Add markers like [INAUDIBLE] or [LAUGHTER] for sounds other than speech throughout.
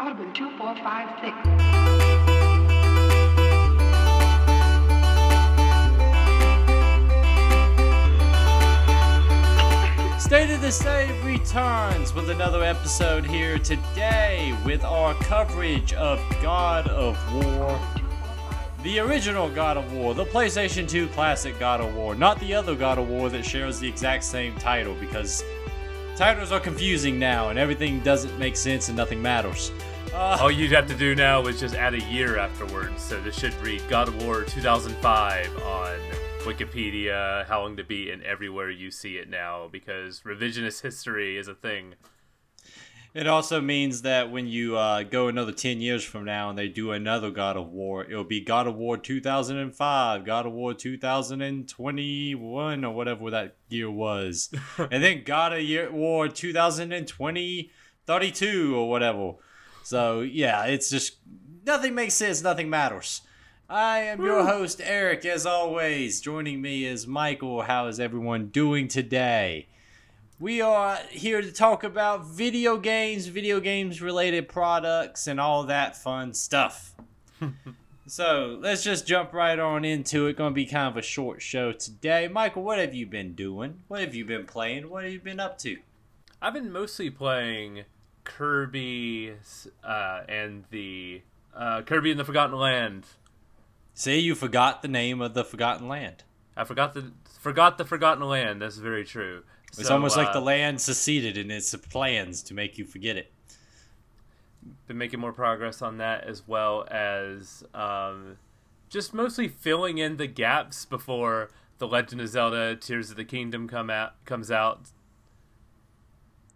Audubon 2456. State of the Save returns with another episode here today with our coverage of God of War. The original God of War, the PlayStation 2 classic God of War, not the other God of War that shares the exact same title because titles are confusing now and everything doesn't make sense and nothing matters. Uh, All you'd have to do now is just add a year afterwards. So this should read God of War 2005 on Wikipedia, How Long to Beat, and everywhere you see it now because revisionist history is a thing. It also means that when you uh, go another 10 years from now and they do another God of War, it'll be God of War 2005, God of War 2021, or whatever that year was. [LAUGHS] and then God of War 2020, 32, or whatever. So, yeah, it's just nothing makes sense, nothing matters. I am your hmm. host, Eric, as always. Joining me is Michael. How is everyone doing today? We are here to talk about video games, video games related products, and all that fun stuff. [LAUGHS] so let's just jump right on into it. Going to be kind of a short show today. Michael, what have you been doing? What have you been playing? What have you been up to? I've been mostly playing Kirby uh, and the uh, Kirby and the Forgotten Land. Say you forgot the name of the Forgotten Land. I forgot the forgot the Forgotten Land. That's very true. It's So, almost like uh, the land seceded in its plans to make you forget it. been making more progress on that as well as um, just mostly filling in the gaps before the Legend of Zelda: Tears of the Kingdom come out comes out.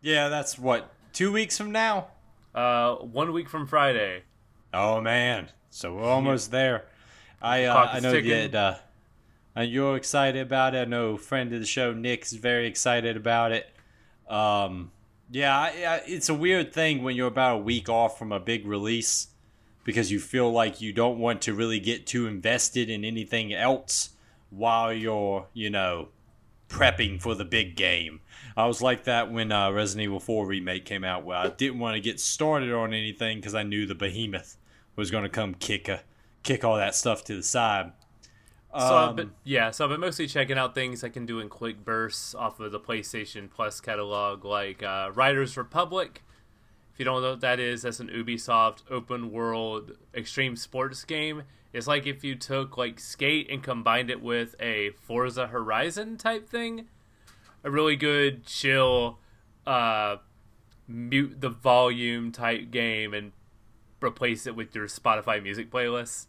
Yeah, that's what two weeks from now. Uh, one week from Friday. Oh man, so we're almost there. I uh, I know ticking. that uh, uh, you're excited about it. I know friend of the show Nick's very excited about it. Um, yeah, I, I, it's a weird thing when you're about a week off from a big release because you feel like you don't want to really get too invested in anything else while you're you know prepping for the big game. I was like that when uh, Resident Evil 4 remake came out, where I didn't want to get started on anything because I knew the behemoth was going to come kick a, kick all that stuff to the side. So I've Um, been, yeah, so I've been mostly checking out things I can do in quick bursts off of the PlayStation Plus catalog, like uh, Riders Republic. If you don't know what that is, that's an Ubisoft open world extreme sports game. It's like if you took like Skate and combined it with a Forza Horizon type thing. A really good chill, uh, mute the volume type game and replace it with your Spotify music playlist.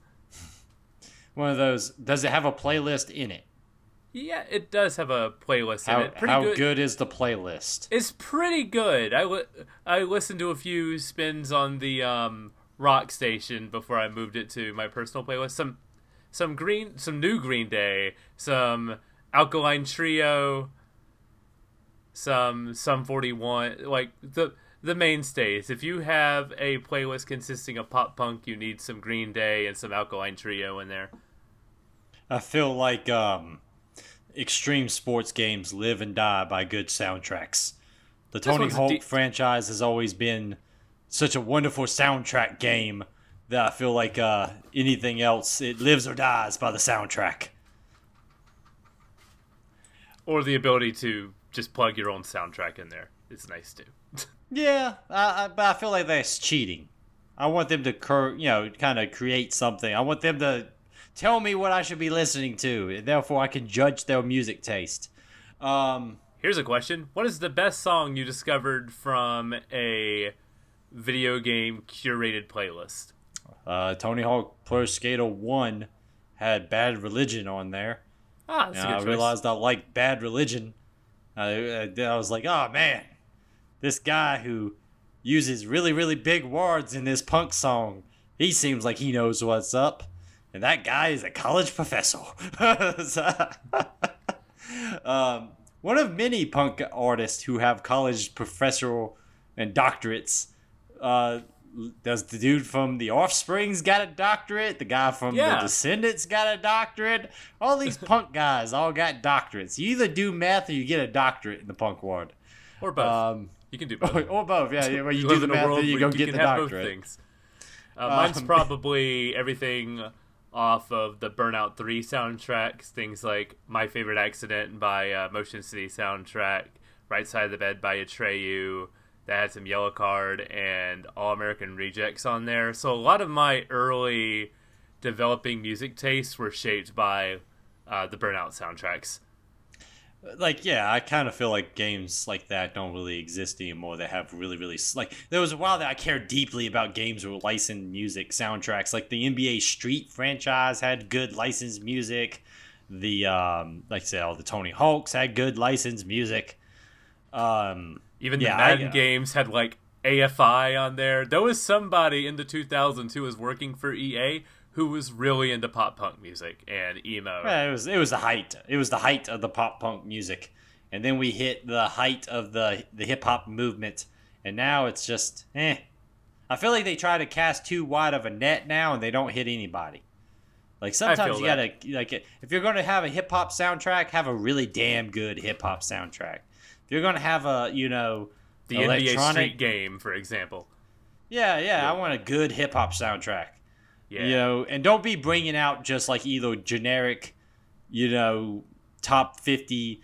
one of those. Does it have a playlist in it? Yeah, it does have a playlist How, in it. Pretty how good. good is the playlist? It's pretty good. I, li- I listened to a few spins on the um, rock station before I moved it to my personal playlist. Some some green some new Green Day, some Alkaline Trio, some Sum 41 like the the mainstays. If you have a playlist consisting of pop punk, you need some Green Day and some Alkaline Trio in there. I feel like um, extreme sports games live and die by good soundtracks. The Tony Hawk de- franchise has always been such a wonderful soundtrack game that I feel like uh, anything else, it lives or dies by the soundtrack. Or the ability to just plug your own soundtrack in there. It's nice too. [LAUGHS] Yeah, I, I, but I feel like that's cheating. I want them to, cur- you know, kind of create something. I want them to tell me what I should be listening to, and therefore I can judge their music taste. Um, Here's a question. What is the best song you discovered from a video game curated playlist? Uh, Tony Hawk Pro Skater 1 had Bad Religion on there. Ah, that's And a good I choice. realized I liked Bad Religion. I, I, I was like, oh man, this guy who uses really, really big words in this punk song, he seems like he knows what's up. And that guy is a college professor. [LAUGHS] Um, one of many punk artists who have college professorial and doctorates. Uh, does the dude from The Offspring's got a doctorate? The guy from Yeah. The Descendents got a doctorate? All these [LAUGHS] punk guys all got doctorates. You either do math or you get a doctorate in the punk world. or both. Um, You can do [LAUGHS] both. or, or both. Yeah, yeah. Where you, [LAUGHS] You do the math, world then you go you get the doctorate. things. Uh, mine's Um, probably everything off of the Burnout 3 soundtracks, things like My Favorite Accident by uh, Motion City soundtrack, Right Side of the Bed by Atreyu, that had some Yellowcard and All American Rejects on there. So a lot of my early developing music tastes were shaped by uh, the Burnout soundtracks. like yeah i kind of feel like games like that don't really exist anymore that have really really like there was a while that i cared deeply about games with licensed music soundtracks like the nba street franchise had good licensed music the um like i said all the tony hawks had good licensed music um Even Yeah, the I- Madden games had like AFI on there. There was somebody in the 2000s who was working for EA who was really into pop punk music and emo. Yeah, it was it was the height. It was the height of the pop punk music, and then we hit the height of the the hip hop movement, and now it's just eh. I feel like they try to cast too wide of a net now, and they don't hit anybody. Like sometimes you gotta like if you're gonna have a hip hop soundtrack, have a really damn good hip hop soundtrack. You're gonna have a you know the NBA Street game, for example. yeah, yeah, I want a good hip hop soundtrack. Yeah. You know, and don't be bringing out just like either generic, you know, top 50,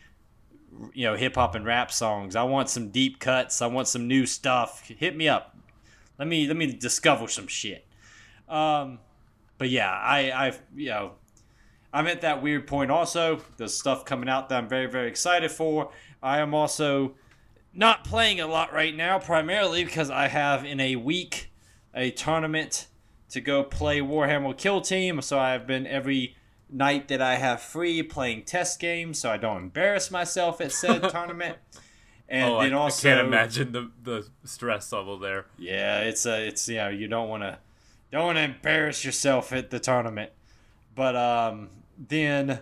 you know, hip hop and rap songs. I want some deep cuts. I want some new stuff. Hit me up. Let me let me discover some shit. Um, but yeah, I I you know, I'm at that weird point also. There's stuff coming out that I'm very very excited for. I am also not playing a lot right now, primarily because I have in a week a tournament to go play Warhammer Kill Team. So I've been every night that I have free playing test games, so I don't embarrass myself at said [LAUGHS] tournament. And oh, I, then I also, can't imagine the, the stress level there. yeah, it's a it's you know you don't want to don't want to embarrass yourself at the tournament. But um, then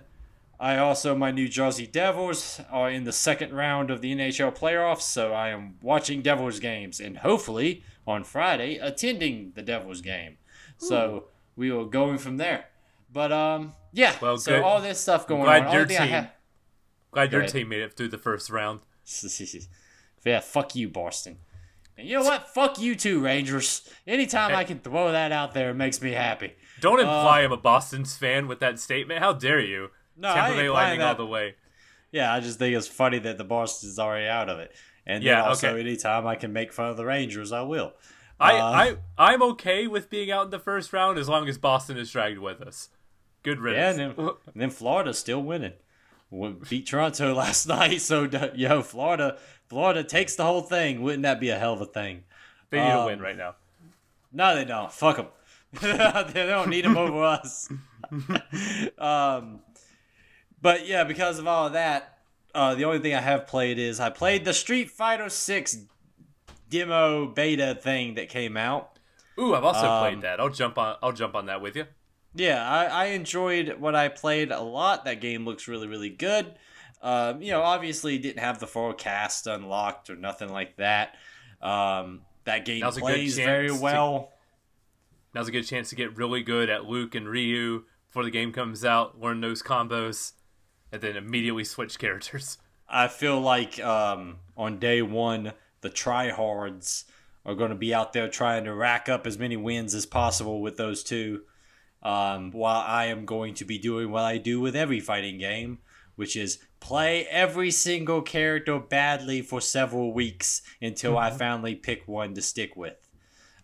I also my New Jersey Devils are in the second round of the NHL playoffs, so I am watching Devils games and hopefully on Friday attending the Devils game. So we will going from there. But um, yeah. Well, so good. all this stuff going glad on. your Only thing team- have- Glad your ahead. team made it through the first round. [LAUGHS] yeah, fuck you, Boston. And you know what? Fuck you too, Rangers. Anytime I can throw that out there, it makes me happy. Don't imply I'm a Boston's fan with that statement. How dare you? No, Tampa Bay Lightning all the way. Yeah, I just think it's funny that the Boston's already out of it. And Yeah, then also, okay. anytime I can make fun of the Rangers, I will. I, Uh, I I'm okay with being out in the first round as long as Boston is dragged with us. Good Yeah, riddance. and then, and then Florida's still winning. We beat Toronto [LAUGHS] last night, so yo, Florida, Florida takes the whole thing. Wouldn't that be a hell of a thing? they need to um, win right now. No, they don't. Fuck them. [LAUGHS] they don't need them over us. [LAUGHS] um, but yeah, because of all of that, uh, the only thing I have played is I played the Street Fighter Six demo beta thing that came out. Ooh, I've also um, played that. I'll jump on. I'll jump on that with you. Yeah, I, I enjoyed what I played a lot. That game looks really, really good. Um, you know, obviously didn't have the forecast unlocked or nothing like that. Um, that game good plays very chance to- well. Now's a good chance to get really good at Luke and Ryu before the game comes out. Learn those combos, and then immediately switch characters. [LAUGHS] I feel like um, on day one, the tryhards are going to be out there trying to rack up as many wins as possible with those two. Um, while I am going to be doing what I do with every fighting game, which is play every single character badly for several weeks until I finally pick one to stick with.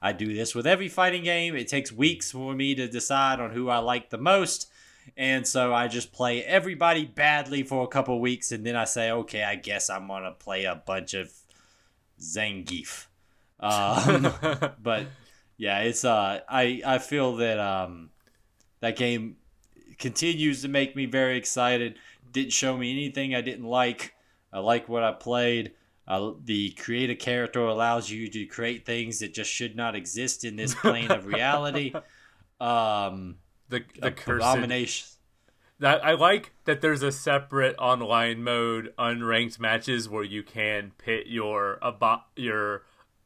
I do this with every fighting game. It takes weeks for me to decide on who I like the most. And so I just play everybody badly for a couple weeks, and then I say, okay, I guess I'm gonna play a bunch of Zangief. Um, [LAUGHS] but yeah, it's uh, I I feel that um, that game continues to make me very excited. Didn't show me anything I didn't like. I like what I played. Uh, the create a character allows you to create things that just should not exist in this plane of reality. [LAUGHS] Um, the the cursed. That I like that there's a separate online mode, unranked matches where you can pit your abo- your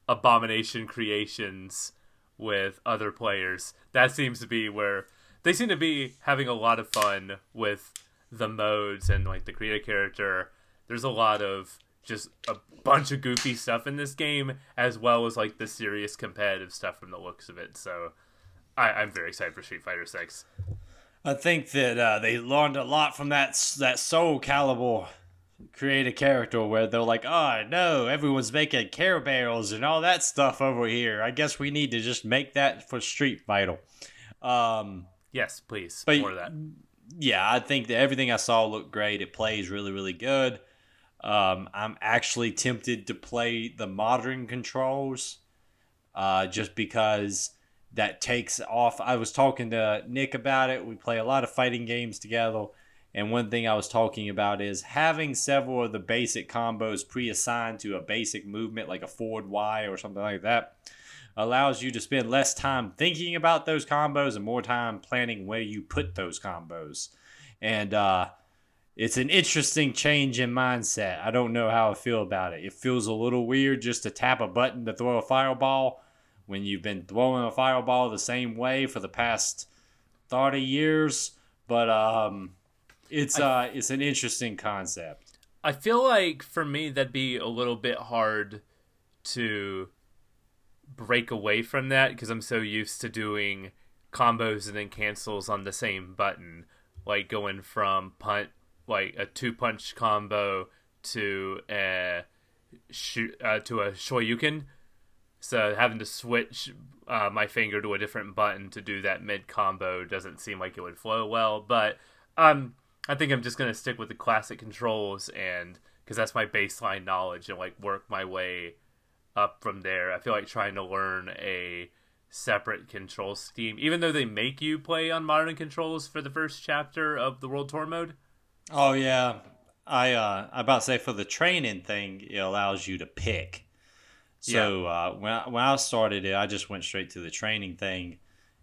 abomination creations with other players. That seems to be where they seem to be having a lot of fun with the modes and like the create character. There's a lot of just a bunch of goofy stuff in this game, as well as like the serious competitive stuff from the looks of it. So I, I'm very excited for Street Fighter Six. I think that uh, they learned a lot from that that Soul Calibur create a character where they're like, oh no, everyone's making care barrels and all that stuff over here. I guess we need to just make that for Street Fighter. Um, yes, please. But, More of that. Yeah, I think that everything I saw looked great. It plays really, really good. Um, I'm actually tempted to play the modern controls uh, just because that takes off. I was talking to Nick about it. We play a lot of fighting games together. And one thing I was talking about is having several of the basic combos pre assigned to a basic movement like a forward Y or something like that allows you to spend less time thinking about those combos and more time planning where you put those combos. And uh, it's an interesting change in mindset. I don't know how I feel about it. It feels a little weird just to tap a button to throw a fireball when you've been throwing a fireball the same way for the past 30 years. But um, it's uh, it's an interesting concept. I feel like for me that'd be a little bit hard to break away from that because I'm so used to doing combos and then cancels on the same button, like going from punt like a two punch combo to a shoot uh, to a shoryuken. So having to switch uh, my finger to a different button to do that mid combo doesn't seem like it would flow well. But um, I think I'm just gonna stick with the classic controls and because that's my baseline knowledge and like work my way up from there. I feel like trying to learn a separate control scheme, even though they make you play on modern controls for the first chapter of the World Tour mode. Oh yeah, I uh, I about to say for the training thing, it allows you to pick. So yeah. uh, when I, when I started it, I just went straight to the training thing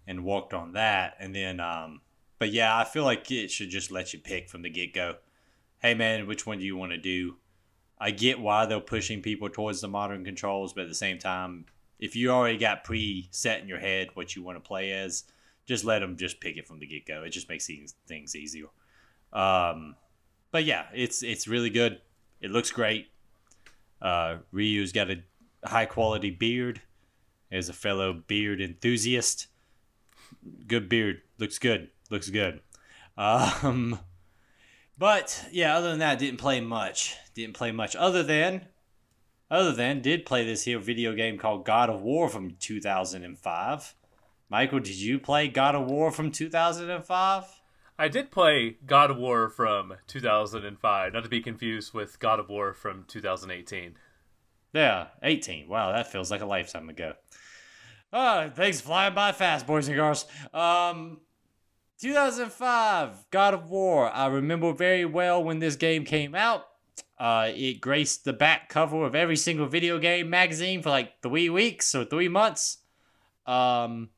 and walked on that, and then um, but yeah, I feel like it should just let you pick from the get go. Hey man, which one do you want to do? I get why they're pushing people towards the modern controls, but at the same time, if you already got pre set in your head what you want to play as, just let them just pick it from the get go. It just makes things easier. Um, but yeah, it's it's really good. It looks great. Uh, Ryu's got a high quality beard. As a fellow beard enthusiast, good beard. Looks good. Looks good. Um, but yeah, other than that, didn't play much. Didn't play much. Other than, other than, did play this here video game called God of War from 2005. Michael, did you play God of War from 2005? I did play God of War from 2005, not to be confused with God of War from 2018. Yeah, 18. Wow, that feels like a lifetime ago. Oh, things flying by fast, boys and girls. Um, 2005, God of War. I remember very well when this game came out. Uh, it graced the back cover of every single video game magazine for like three weeks or three months. Um,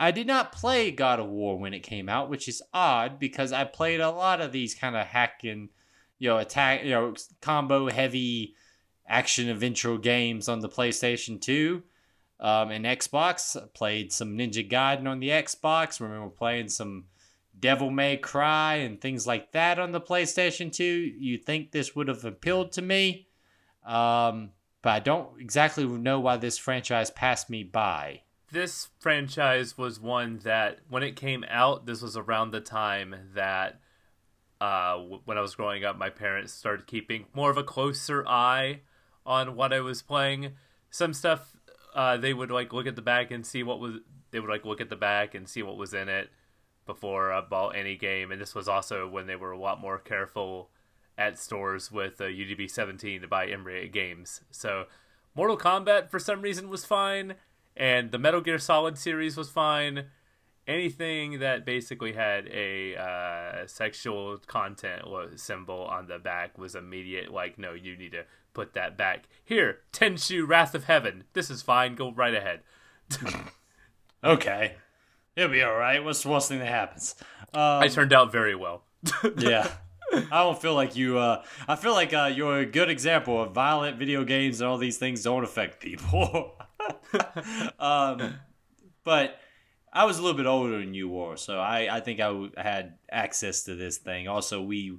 I did not play God of War when it came out, which is odd because I played a lot of these kind of hacking, you know, attack, you know, combo heavy action adventure games on the PlayStation 2 um, and Xbox. I played some Ninja Gaiden on the Xbox. Remember playing some Devil May Cry and things like that on the PlayStation 2. You think this would have appealed to me? Um, but I don't exactly know why this franchise passed me by this franchise was one that when it came out, this was around the time that uh, when I was growing up, my parents started keeping more of a closer eye on what I was playing. Some stuff uh, they would like look at the back and see what was. They would like look at the back and see what was in it before I bought any game. And this was also when they were a lot more careful at stores with uh, UDB 17 to buy M-rated games. So Mortal Kombat for some reason was fine and the Metal Gear Solid series was fine. Anything that basically had a uh, sexual content symbol on the back was immediate. Like, no, you need to put that back. Here, Tenchu Wrath of Heaven. This is fine. Go right ahead. [LAUGHS] okay, it'll be all right. What's the worst thing that happens? Um, I turned out very well. [LAUGHS] yeah. I don't feel like you. Uh, I feel like uh, you're a good example of violent video games and all these things don't affect people. [LAUGHS] um, but I was a little bit older than you were, so I, I think I had access to this thing. Also, we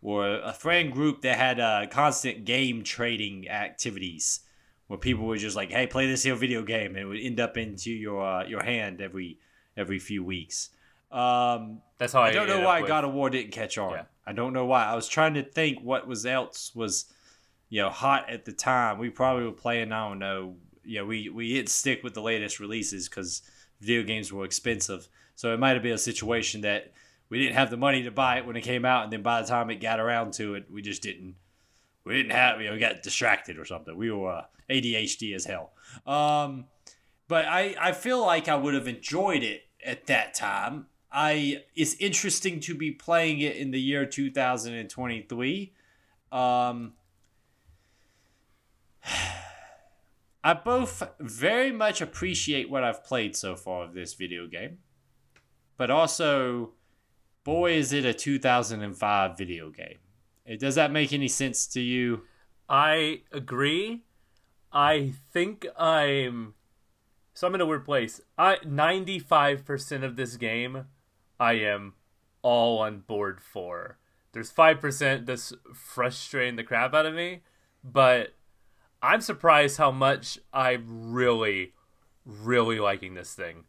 were a friend group that had uh, constant game trading activities where people were just like, "Hey, play this here video game," and it would end up into your uh, your hand every every few weeks. Um, That's how I, I don't know why with- God of War didn't catch on. Yeah. I don't know why. I was trying to think what was else was, you know, hot at the time. We probably were playing. I don't know. You know, we we didn't stick with the latest releases because video games were expensive. So it might have been a situation that we didn't have the money to buy it when it came out, and then by the time it got around to it, we just didn't. We didn't have. You know, we got distracted or something. We were uh, ADHD as hell. Um, but I I feel like I would have enjoyed it at that time. I it's interesting to be playing it in the year 2023. Um, I both very much appreciate what I've played so far of this video game, but also, boy, is it a 2005 video game. Eh, Does that make any sense to you? I agree. I think I'm. So I'm in a weird place. I 95% of this game, I am all on board for. There's 5% that's frustrating the crap out of me, but I'm surprised how much I'm really, really liking this thing.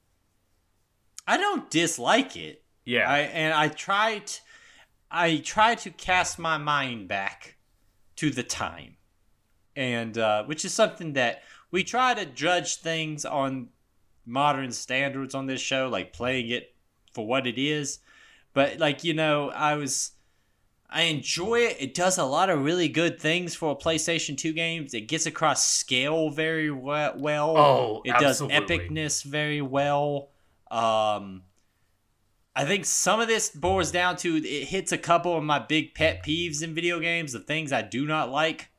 I don't dislike it. Yeah. I and I tried I try to cast my mind back to the time. And uh, which is something that we try to judge things on modern standards on this show, like playing it for what it is. But like, you know, I was I enjoy it. It does a lot of really good things for a PlayStation 2 games. It gets across scale very well. Oh, it does epicness very well. Um, I think some of this boils down to it hits a couple of my big pet peeves in video games, the things I do not like.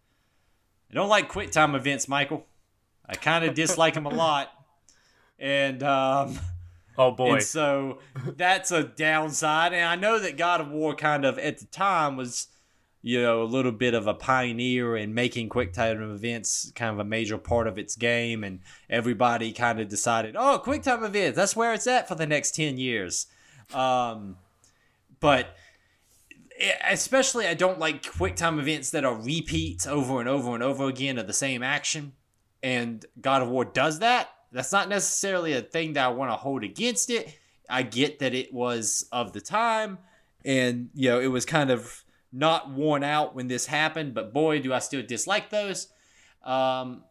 I don't like quick time events, Michael. I kind of dislike them a lot. And um, [LAUGHS] oh boy. and so that's a downside. And I know that God of War kind of at the time was, you know, a little bit of a pioneer in making quick time events kind of a major part of its game. And everybody kind of decided, oh, quick time events, that's where it's at for the next 10 years. Um, but especially, I don't like quick time events that are repeats over and over and over again of the same action. And God of War does that. That's not necessarily a thing that I want to hold against it. I get that it was of the time, and you know it was kind of not worn out when this happened. But boy, do I still dislike those. Um,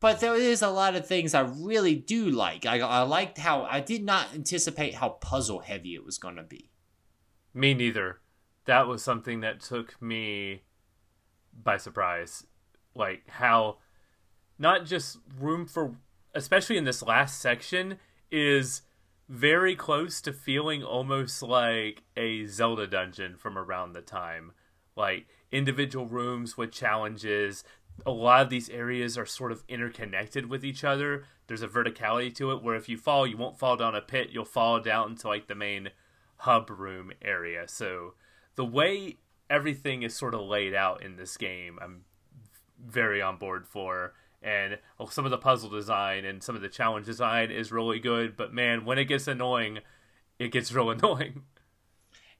but there is a lot of things I really do like. I, I liked how I did not anticipate how puzzle heavy it was going to be. Me neither. That was something that took me by surprise. Like how not just room for especially in this last section is very close to feeling almost like a Zelda dungeon from around the time. Like individual rooms with challenges. A lot of these areas are sort of interconnected with each other. There's a verticality to it where if you fall, you won't fall down a pit, you'll fall down into like the main hub room area. So the way everything is sort of laid out in this game, I'm very on board for. And some of the puzzle design and some of the challenge design is really good. But man, when it gets annoying, it gets [LAUGHS] real annoying.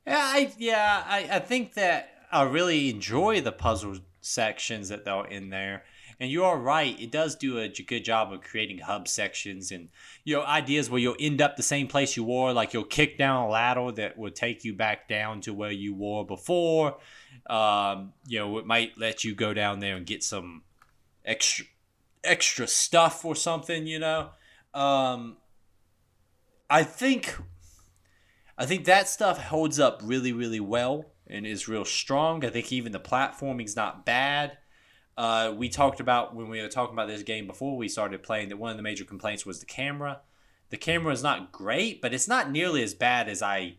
Yeah, I yeah, I, I think that I really enjoy the puzzle sections that they're in there. And you are right; it does do a good job of creating hub sections and you know ideas where you'll end up the same place you were. Like you'll kick down a ladder that will take you back down to where you were before. Um, you know, it might let you go down there and get some extra extra stuff or something. You know, um, I think I think that stuff holds up really, really well and is real strong. I think even the platforming's not bad. Uh, we talked about when we were talking about this game before we started playing that one of the major complaints was the camera. The camera is not great, but it's not nearly as bad as I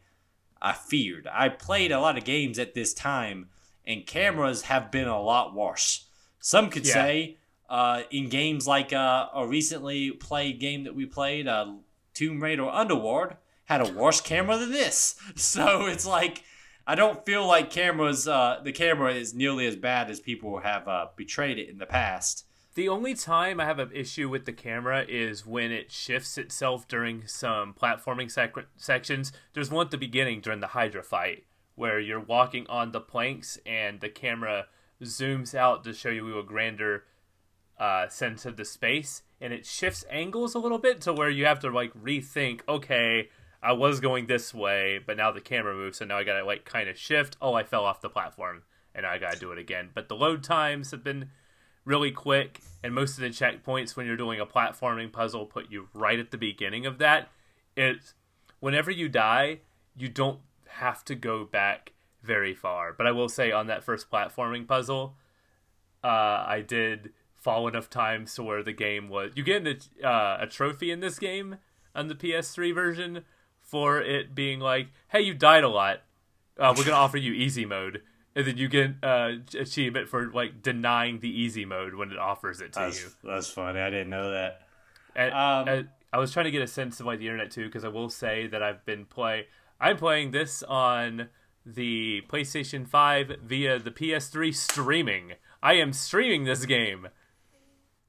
I feared. I played a lot of games at this time, and cameras have been a lot worse. Some could Yeah. say uh, in games like uh, a recently played game that we played, uh, Tomb Raider Underworld, had a worse camera than this. [LAUGHS] So it's like I don't feel like cameras. Uh, the camera is nearly as bad as people have uh, betrayed it in the past. The only time I have an issue with the camera is when it shifts itself during some platforming sec- sections. There's one at the beginning during the Hydra fight where you're walking on the planks and the camera zooms out to show you a grander uh, sense of the space, and it shifts angles a little bit to where you have to like rethink. Okay, I was going this way, but now the camera moves, so now I gotta like kind of shift. Oh, I fell off the platform, and I gotta do it again. But the load times have been really quick, and most of the checkpoints when you're doing a platforming puzzle put you right at the beginning of that. It's whenever you die, you don't have to go back very far. But I will say on that first platforming puzzle, uh, I did fall enough times to where the game was. You get a, uh, a trophy in this game on the PS3 version for it being like, "Hey, you died a lot. Uh, we're gonna [LAUGHS] offer you easy mode." And then you get uh, achievement for like denying the easy mode when it offers it to that's, you. That's funny. I didn't know that. And, um, and I was trying to get a sense of like the internet too, because I will say that I've been play. I'm playing this on the PlayStation 5 via the PS3 streaming. I am streaming this game.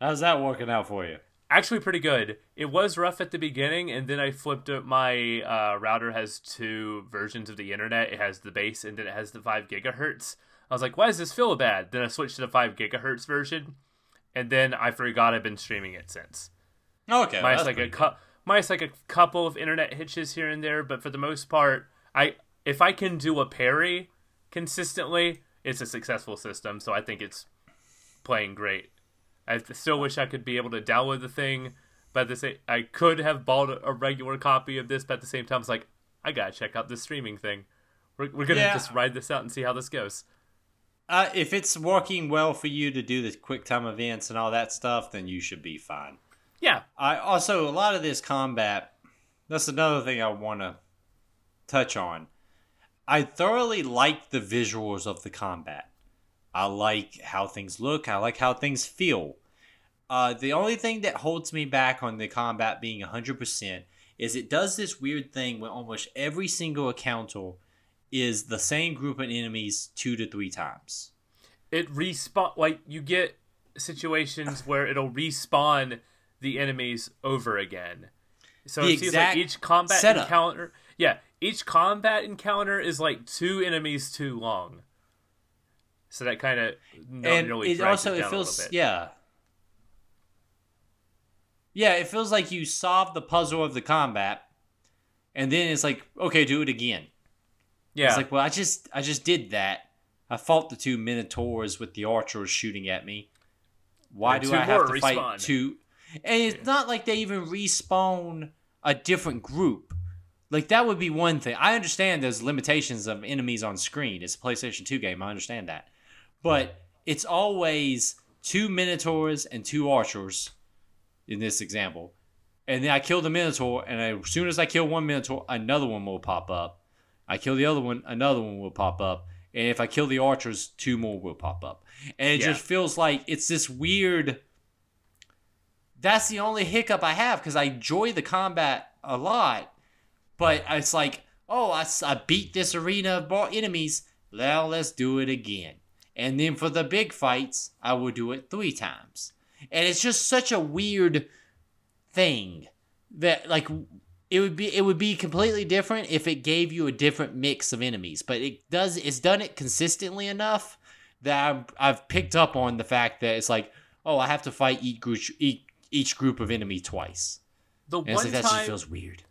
How's that working out for you? Actually, pretty good. It was rough at the beginning, and then I flipped it. My uh, router has two versions of the internet. It has the base, and then it has the five gigahertz. I was like, "Why does this feel bad?" Then I switched to the five gigahertz version, and then I forgot I've been streaming it since. Okay, minus like a cu- minus like a couple of internet hitches here and there, but for the most part, I if I can do a parry consistently, it's a successful system. So I think it's playing great. I still wish I could be able to download the thing, but the same, I could have bought a regular copy of this, but at the same time, it's like I gotta check out this streaming thing. We're, we're gonna yeah. just ride this out and see how this goes. Uh, if it's working well for you to do the quick time events and all that stuff, then you should be fine. Yeah. I also a lot of this combat. That's another thing I want to touch on. I thoroughly like the visuals of the combat. I like how things look. I like how things feel. Uh, the only thing that holds me back on the combat being 100% is it does this weird thing where almost every single encounter is the same group of enemies two to three times. It respawn like you get situations [LAUGHS] where it'll respawn the enemies over again. So the it seems like each combat setup. encounter, yeah, each combat encounter is like two enemies too long. So that kind of and really it also it, it feels yeah yeah it feels like you solve the puzzle of the combat, and then it's like okay do it again. Yeah, it's like well I just I just did that. I fought the two minotaurs with the archers shooting at me. Why and do I have to respawn. fight two? And it's yeah. not like they even respawn a different group. Like that would be one thing. I understand there's limitations of enemies on screen. It's a PlayStation 2 game. I understand that. But it's always two minotaurs and two archers in this example. And then I kill the minotaur and I, as soon as I kill one minotaur, another one will pop up. I kill the other one, another one will pop up. And if I kill the archers, two more will pop up. And it yeah. just feels like it's this weird that's the only hiccup I have because I enjoy the combat a lot. But it's like, oh, I, I beat this arena of enemies. Now let's do it again. And then for the big fights, I will do it three times. And it's just such a weird thing that like it would be it would be completely different if it gave you a different mix of enemies. But it does it's done it consistently enough that I've, I've picked up on the fact that it's like, oh, I have to fight each group, each each group of enemy twice. The and one like, that just feels weird.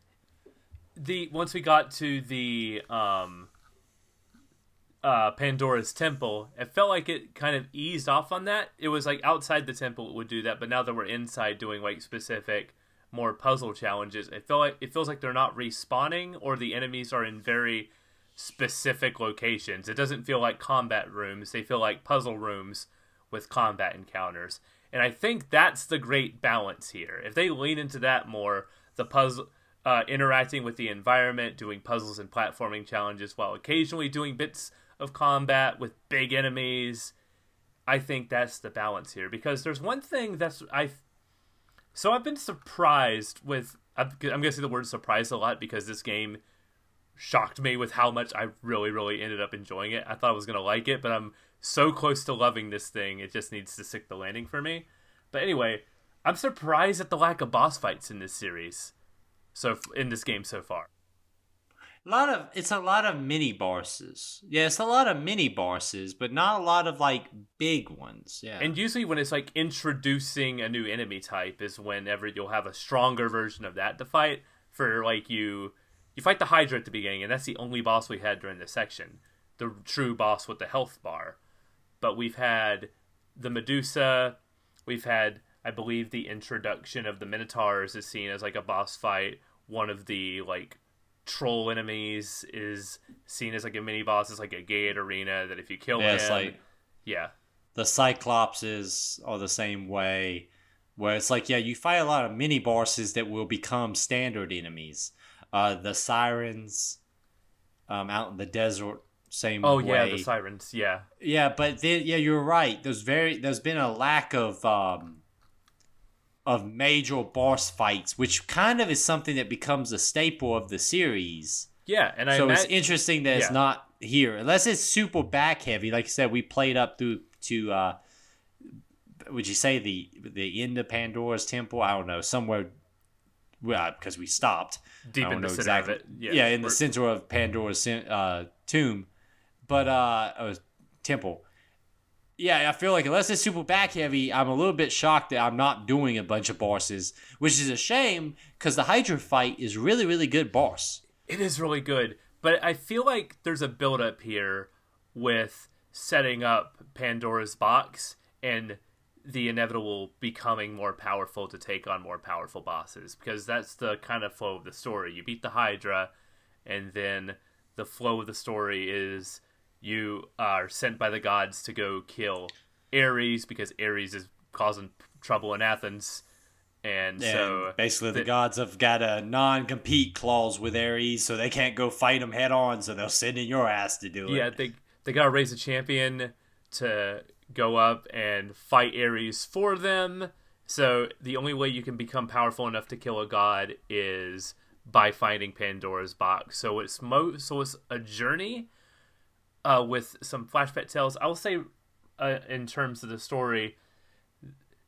The once we got to the um, uh, Pandora's temple, it felt like it kind of eased off on that. It was like outside the temple it would do that, but now that we're inside doing like specific more puzzle challenges, it felt like it feels like they're not respawning or the enemies are in very specific locations. It doesn't feel like combat rooms; they feel like puzzle rooms with combat encounters. And I think that's the great balance here. If they lean into that more, the puzzle uh, interacting with the environment, doing puzzles and platforming challenges while occasionally doing bits of combat with big enemies, I think that's the balance here. Because there's one thing that's I so I've been surprised with I'm going to say the word surprised a lot because this game shocked me with how much I really really ended up enjoying it. I thought I was to like it, but I'm so close to loving this thing. It just needs to stick the landing for me. But anyway, I'm surprised at the lack of boss fights in this series. So in this game so far. A lot of it's a lot of mini bosses. Yeah, it's a lot of mini bosses, but not a lot of like big ones. Yeah. And usually when it's like introducing a new enemy type is whenever you'll have a stronger version of that to fight. For like you you fight the Hydra at the beginning, and that's the only boss we had during this section. The true boss with the health bar. But we've had the Medusa, we've had I believe the introduction of the Minotaurs is seen as like a boss fight. One of the like troll enemies is seen as like a mini boss. It's like a gate arena that if you kill yeah, him, like yeah, the Cyclopses are the same way, where it's like yeah, you fight a lot of mini bosses that will become standard enemies. Uh, the sirens, um, out in the desert, same. oh way. yeah, the sirens, yeah, Yeah, but then, yeah, you're right. There's very there's been a lack of um of major boss fights, which kind of is something that becomes a staple of the series. yeah, and I so it's interesting that it's not here, unless it's super back heavy. Like I said, we played up through to uh would you say the the end of Pandora's temple? I don't know, somewhere. Well, because we stopped. deep in the center exactly. of it. Yeah, Yeah, in the center of Pandora's uh, tomb, but uh, uh, temple. Yeah, I feel like unless it's super back heavy, I'm a little bit shocked that I'm not doing a bunch of bosses, which is a shame because the Hydra fight is really, really good boss. It is really good, but I feel like there's a build up here with setting up Pandora's box and the inevitable becoming more powerful to take on more powerful bosses because that's the kind of flow of the story. You beat the Hydra and then the flow of the story is you are sent by the gods to go kill Ares because Ares is causing trouble in Athens. And, And so basically, the, the- gods have got a non-compete clause with Ares, so they can't go fight him head on. So they'll send in your ass to do it. Yeah, they they gotta raise a champion to go up and fight Ares for them. So the only way you can become powerful enough to kill a god is by finding Pandora's box. So it's mo so it's a journey uh, with some flashback tales. I will say, uh, in terms of the story,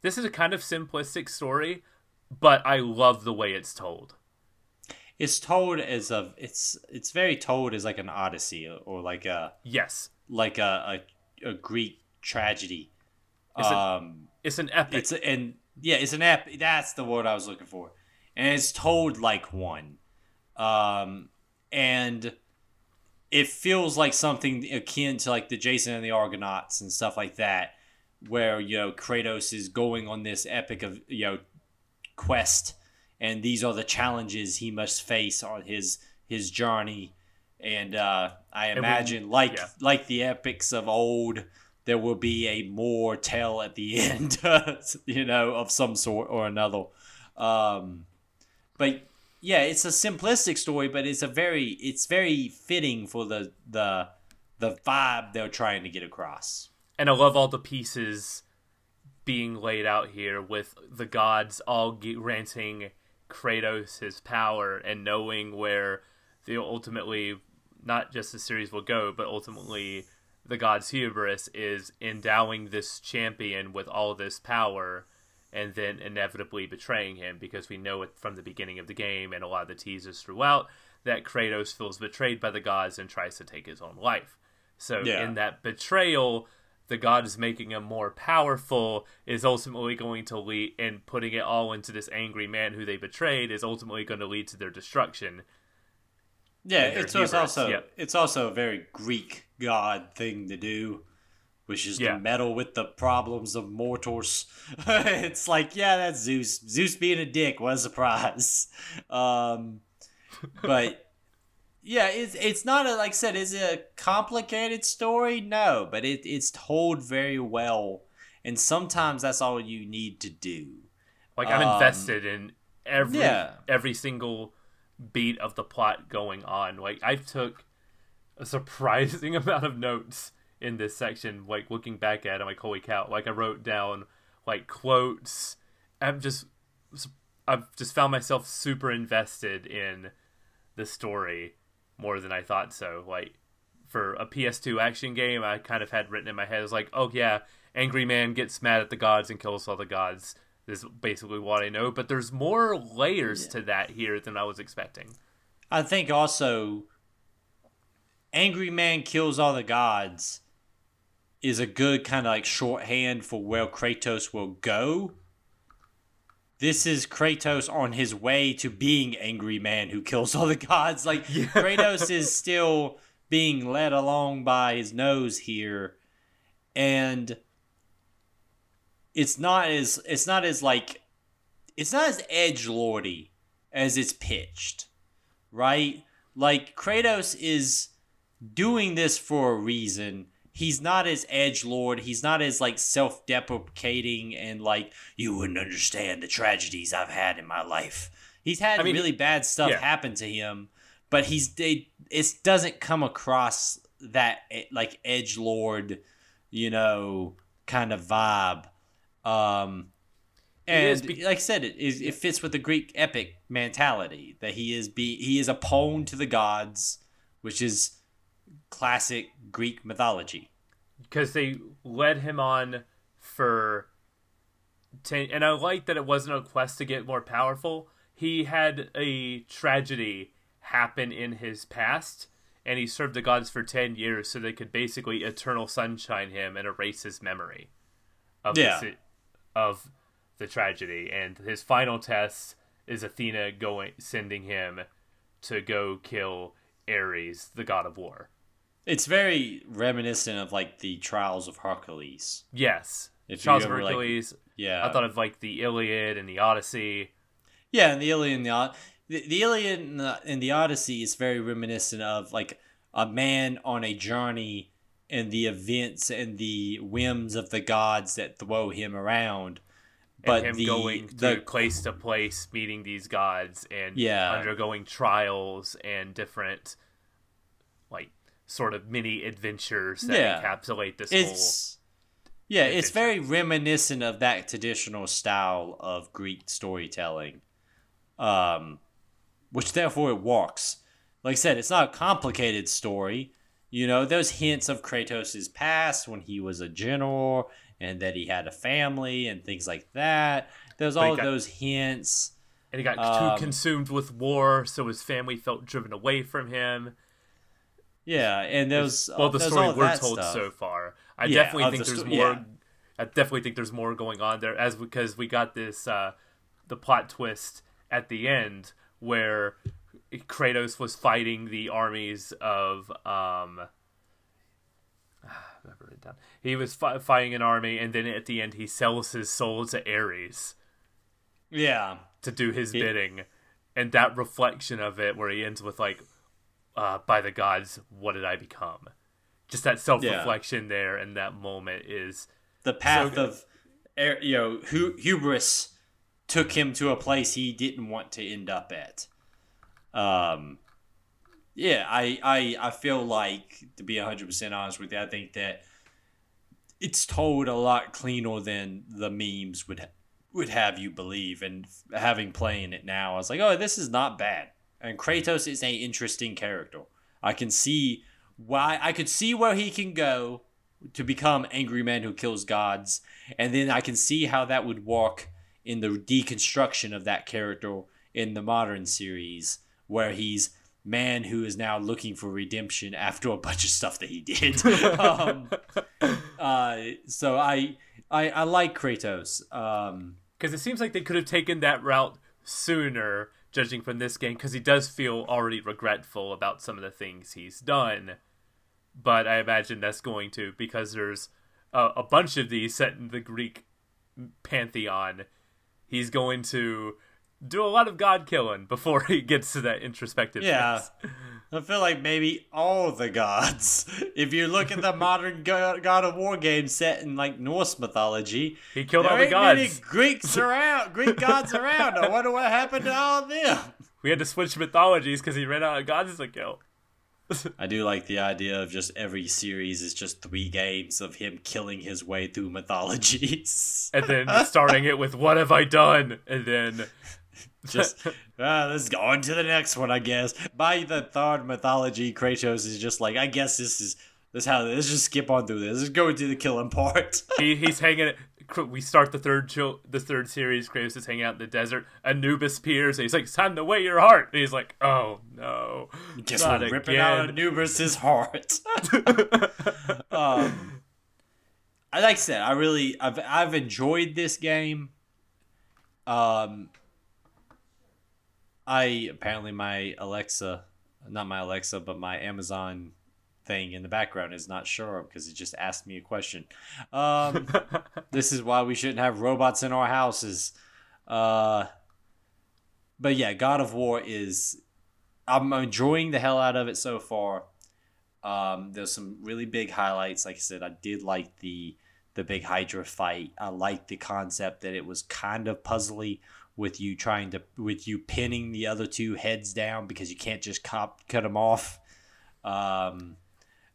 this is a kind of simplistic story, but I love the way it's told. it's told as a it's it's very told as like an odyssey or, like a Yes, like a a, a Greek tragedy. It's a- um, it's an epic. it's a, and yeah, it's an ep. That's the word I was looking for, and it's told like one, um, and it feels like something akin to like the Jason and the Argonauts and stuff like that, where you know Kratos is going on this epic of you know quest, and these are the challenges he must face on his his journey. And uh, I imagine, like yeah. like the epics of old, there will be a more tale at the [LAUGHS] end, you know, of some sort or another. Um, but yeah, it's a simplistic story, but it's a very it's very fitting for the the the vibe they're trying to get across. and I love all the pieces being laid out here with the gods all granting Kratos his power and knowing where the ultimately not just the series will go, but ultimately the god's hubris is endowing this champion with all this power and then inevitably betraying him because we know it from the beginning of the game and a lot of the teasers throughout that Kratos feels betrayed by the gods and tries to take his own life. So Yeah. in that betrayal, the god is making him more powerful is ultimately going to lead and putting it all into this angry man who they betrayed is ultimately going to lead to their destruction. Yeah, their it's, it's also yeah. it's also a very Greek god thing to do, which is Yeah. to meddle with the problems of mortals. [LAUGHS] it's like, yeah, that's Zeus. Zeus being a dick. What a surprise. [LAUGHS] Um, but yeah, it's it's not a, like I said, is it a complicated story? No, but it it's told very well, and sometimes that's all you need to do. Like I'm Um, invested in every yeah. every single beat of the plot going on. Like I took a surprising [LAUGHS] amount of notes in this section. Like looking back at it, I'm like, holy cow! Like I wrote down like quotes. I'm just I've just found myself super invested in the story more than I thought so. Like for a PS2 action game, I kind of had written in my head, I was like, oh yeah, angry man gets mad at the gods and kills all the gods. This is basically what I know, but there's more layers to that here than I was expecting. I think also angry man kills all the gods is a good kind of like shorthand for where Kratos will go. This is Kratos on his way to being angry man who kills all the gods. Like [LAUGHS] Yeah. Kratos is still being led along by his nose here, and it's not as it's not as like it's not as edge lordy as it's pitched, right? Like Kratos is doing this for a reason. He's not as edge lord. He's not as like self deprecating and like you wouldn't understand the tragedies I've had in my life. He's had I mean, really bad stuff yeah. happen to him, but he's they it doesn't come across that eh, like edge lord, you know, kind of vibe. Um, and be- like I said, it is it fits with the Greek epic mentality that he is be he is a pawn to the gods, which is classic Greek mythology. because they led him on for ten and i like that it wasn't a quest to get more powerful he had a tragedy happen in his past and he served the gods for 10 years so they could basically eternal sunshine him and erase his memory of Yeah. the, of the tragedy and his final test is athena going sending him to go kill ares the god of war It's very reminiscent of like the Trials of Hercules. yes If you of ever, like- Hercules. Yeah, I thought of like the Iliad and the Odyssey. Yeah, and the Iliad and the, the, the Iliad and the, and the Odyssey is very reminiscent of like a man on a journey and the events and the whims of the gods that throw him around. But and him the, going the to place to place, meeting these gods and Yeah. undergoing trials and different, sort of mini adventures that Yeah. encapsulate this it's yeah, it's very reminiscent of that traditional style of Greek storytelling, um, which therefore it walks. Like I said, it's not a complicated story. You know, there's hints of Kratos' past when he was a general and that he had a family and things like that. There's all got- those hints. and he got Um, too consumed with war, so his family felt driven away from him. Yeah, and there's well, the there's story we're told stuff. so far. I Yeah, definitely think the there's sto- more. yeah. I definitely think there's more going on there, as because we got this uh, the plot twist at the end where Kratos was fighting the armies of um. [SIGHS] I wrote it down. He was fi- fighting an army, and then at the end, he sells his soul to Ares Yeah, to do his bidding, and that reflection of it, where he ends with like, uh, "By the gods, what did I become?" Just that self-reflection there, and that moment is the path good. of er, you know hu- hubris took him to a place he didn't want to end up at um yeah i i i feel like to be 100% honest with you i think that it's told a lot cleaner than the memes would ha- would have you believe and having playing it now i was like oh this is not bad and kratos is a interesting character. I can see why i could see where he can go to become angry man who kills gods and then i can see how that would work in the deconstruction of that character in the modern series where he's man who is now looking for redemption after a bunch of stuff that he did. [LAUGHS] Um, uh, so I, I i like kratos um, because it seems like they could have taken that route sooner, judging from this game, because he does feel already regretful about some of the things he's done. But I imagine that's going to because there's a, a bunch of these set in the Greek pantheon. He's going to do a lot of god killing before [LAUGHS] he gets to that introspective. Yeah. phase. [LAUGHS] I feel like maybe all the gods. [LAUGHS] If you look at the modern God of War game set in like Norse mythology, he killed all the ain't many. Greeks [LAUGHS] around, Greek gods around. I wonder what happened to all of them. We had to switch mythologies because he ran out of gods to kill. [LAUGHS] I do like the idea of just every series is just three games of him killing his way through mythologies. And then starting it with "What have I done?" and then just uh, [LAUGHS] let's go on to the next one, I guess. By the third mythology, Kratos is just like, I guess this is this is how let's just skip on through this. Let's go into the killing part. [LAUGHS] he, he's hanging. we start the third show, the third series. Kratos is hanging out in the desert. Anubis appears, and he's like, "It's time to weigh your heart." And he's like, "Oh no, Guess not we're ripping out again." Anubis's heart. [LAUGHS] um, like I said, I really, I've, I've enjoyed this game. Um, I apparently my Alexa, not my Alexa, but my Amazon thing in the background is not sure because it just asked me a question. Um, [LAUGHS] this is why we shouldn't have robots in our houses. Uh, but yeah, God of War is. I'm enjoying the hell out of it so far. Um, there's some really big highlights. Like I said, I did like the the big Hydra fight. I like the concept that it was kind of puzzly with you trying to with you pinning the other two heads down because you can't just cop, cut them off. Um,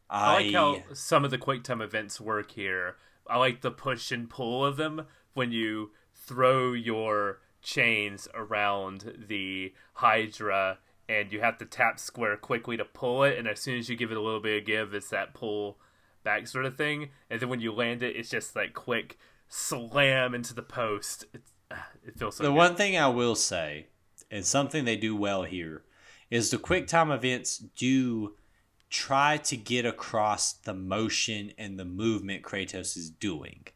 I like how some of the quick time events work here. I like the push and pull of them when you throw your chains around the Hydra and you have to tap square quickly to pull it, and as soon as you give it a little bit of give, it's that pull back sort of thing. And then when you land it, it's just like quick slam into the post. It's, it feels so. the good. one thing I will say, and something they do well here, is the quick time events do try to get across the motion and the movement Kratos is doing.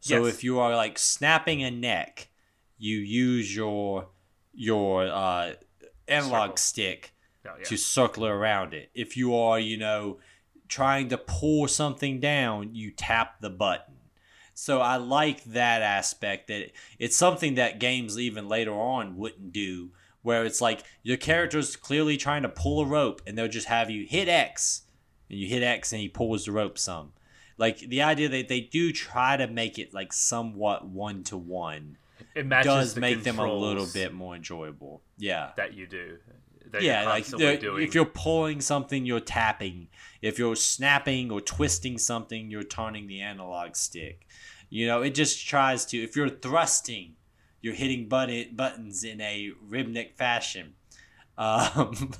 So Yes. if you are like snapping a neck, you use your your uh, analog Circle. stick Oh, yeah. to circle around it. If you are, you know, trying to pull something down, you tap the button. So I like that aspect that it's something that games even later on wouldn't do where it's like your character's clearly trying to pull a rope and they'll just have you hit X and you hit X and he pulls the rope some. Like the idea that they do try to make it like somewhat one to one it does make them a little bit more enjoyable. Yeah that you do. That yeah, you're like constantly the- doing. if you're pulling something, you're tapping. If you're snapping or twisting something, you're turning the analog stick. You know, it just tries to. If you're thrusting, you're hitting button, buttons in a rhythmic fashion. [LAUGHS] Um,